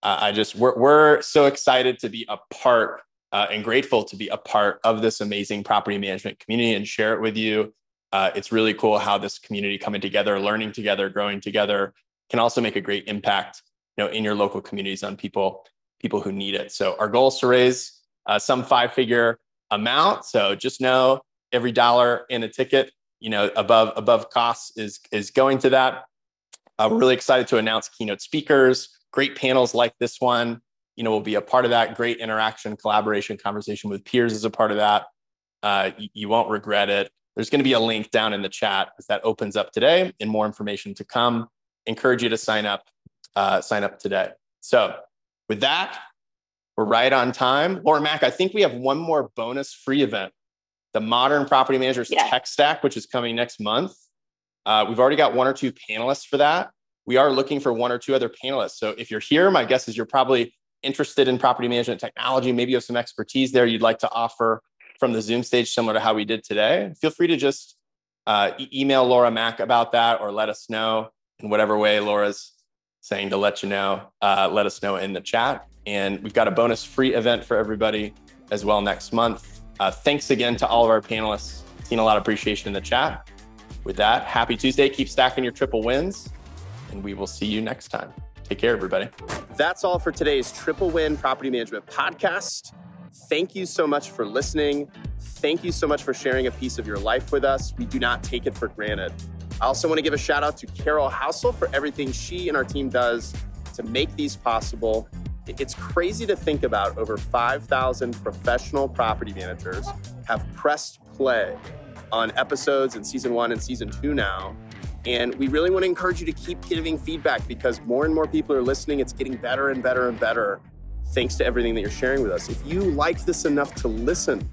Uh, I just, we're, we're so excited to be a part uh, and grateful to be a part of this amazing property management community and share it with you uh, it's really cool how this community coming together, learning together, growing together can also make a great impact, you know, in your local communities on people people who need it. So our goal is to raise uh, some five figure amount. So just know every dollar in a ticket, you know, above above costs is is going to that. Uh, we're really excited to announce keynote speakers, great panels like this one. You know, will be a part of that. Great interaction, collaboration, conversation with peers is a part of that. Uh, you, you won't regret it. There's going to be a link down in the chat as that opens up today and more information to come. Encourage you to sign up, uh, sign up today. So with that, we're right on time. Laura Mack, I think we have one more bonus free event, the Modern Property Managers yeah. Tech Stack, which is coming next month. Uh, we've already got one or two panelists for that. We are looking for one or two other panelists. So if you're here, my guess is you're probably interested in property management technology. Maybe you have some expertise there you'd like to offer from the Zoom stage, similar to how we did today, feel free to just uh, email Laura Mack about that or let us know in whatever way Laura's saying to let you know. Uh, let us know in the chat. And we've got a bonus free event for everybody as well next month. Uh, thanks again to all of our panelists. Seen a lot of appreciation in the chat. With that, happy Tuesday. Keep stacking your triple wins, and we will see you next time. Take care, everybody. That's all for today's Triple Win Property Management Podcast. Thank you so much for listening. Thank you so much for sharing a piece of your life with us. We do not take it for granted. I also want to give a shout out to Carol Housel for everything she and our team does to make these possible. It's crazy to think about over 5,000 professional property managers have pressed play on episodes in season one and season two now. And we really want to encourage you to keep giving feedback because more and more people are listening. It's getting better and better and better. Thanks to everything that you're sharing with us. If you like this enough to listen,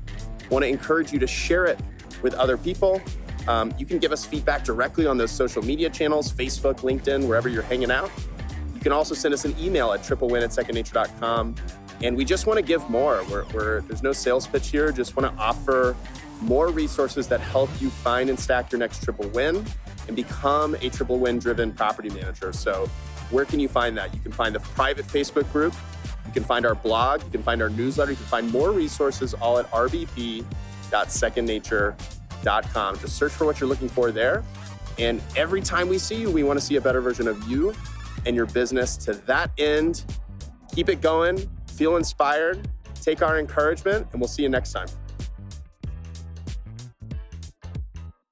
want to encourage you to share it with other people. Um, you can give us feedback directly on those social media channels Facebook, LinkedIn, wherever you're hanging out. You can also send us an email at triplewin at secondnature.com. And we just want to give more. We're, we're, there's no sales pitch here, just want to offer more resources that help you find and stack your next triple win and become a triple win driven property manager. So, where can you find that? You can find the private Facebook group, you can find our blog, you can find our newsletter, you can find more resources all at rbp.secondnature.com. Just search for what you're looking for there. And every time we see you, we want to see a better version of you and your business. To that end, keep it going, feel inspired, take our encouragement, and we'll see you next time.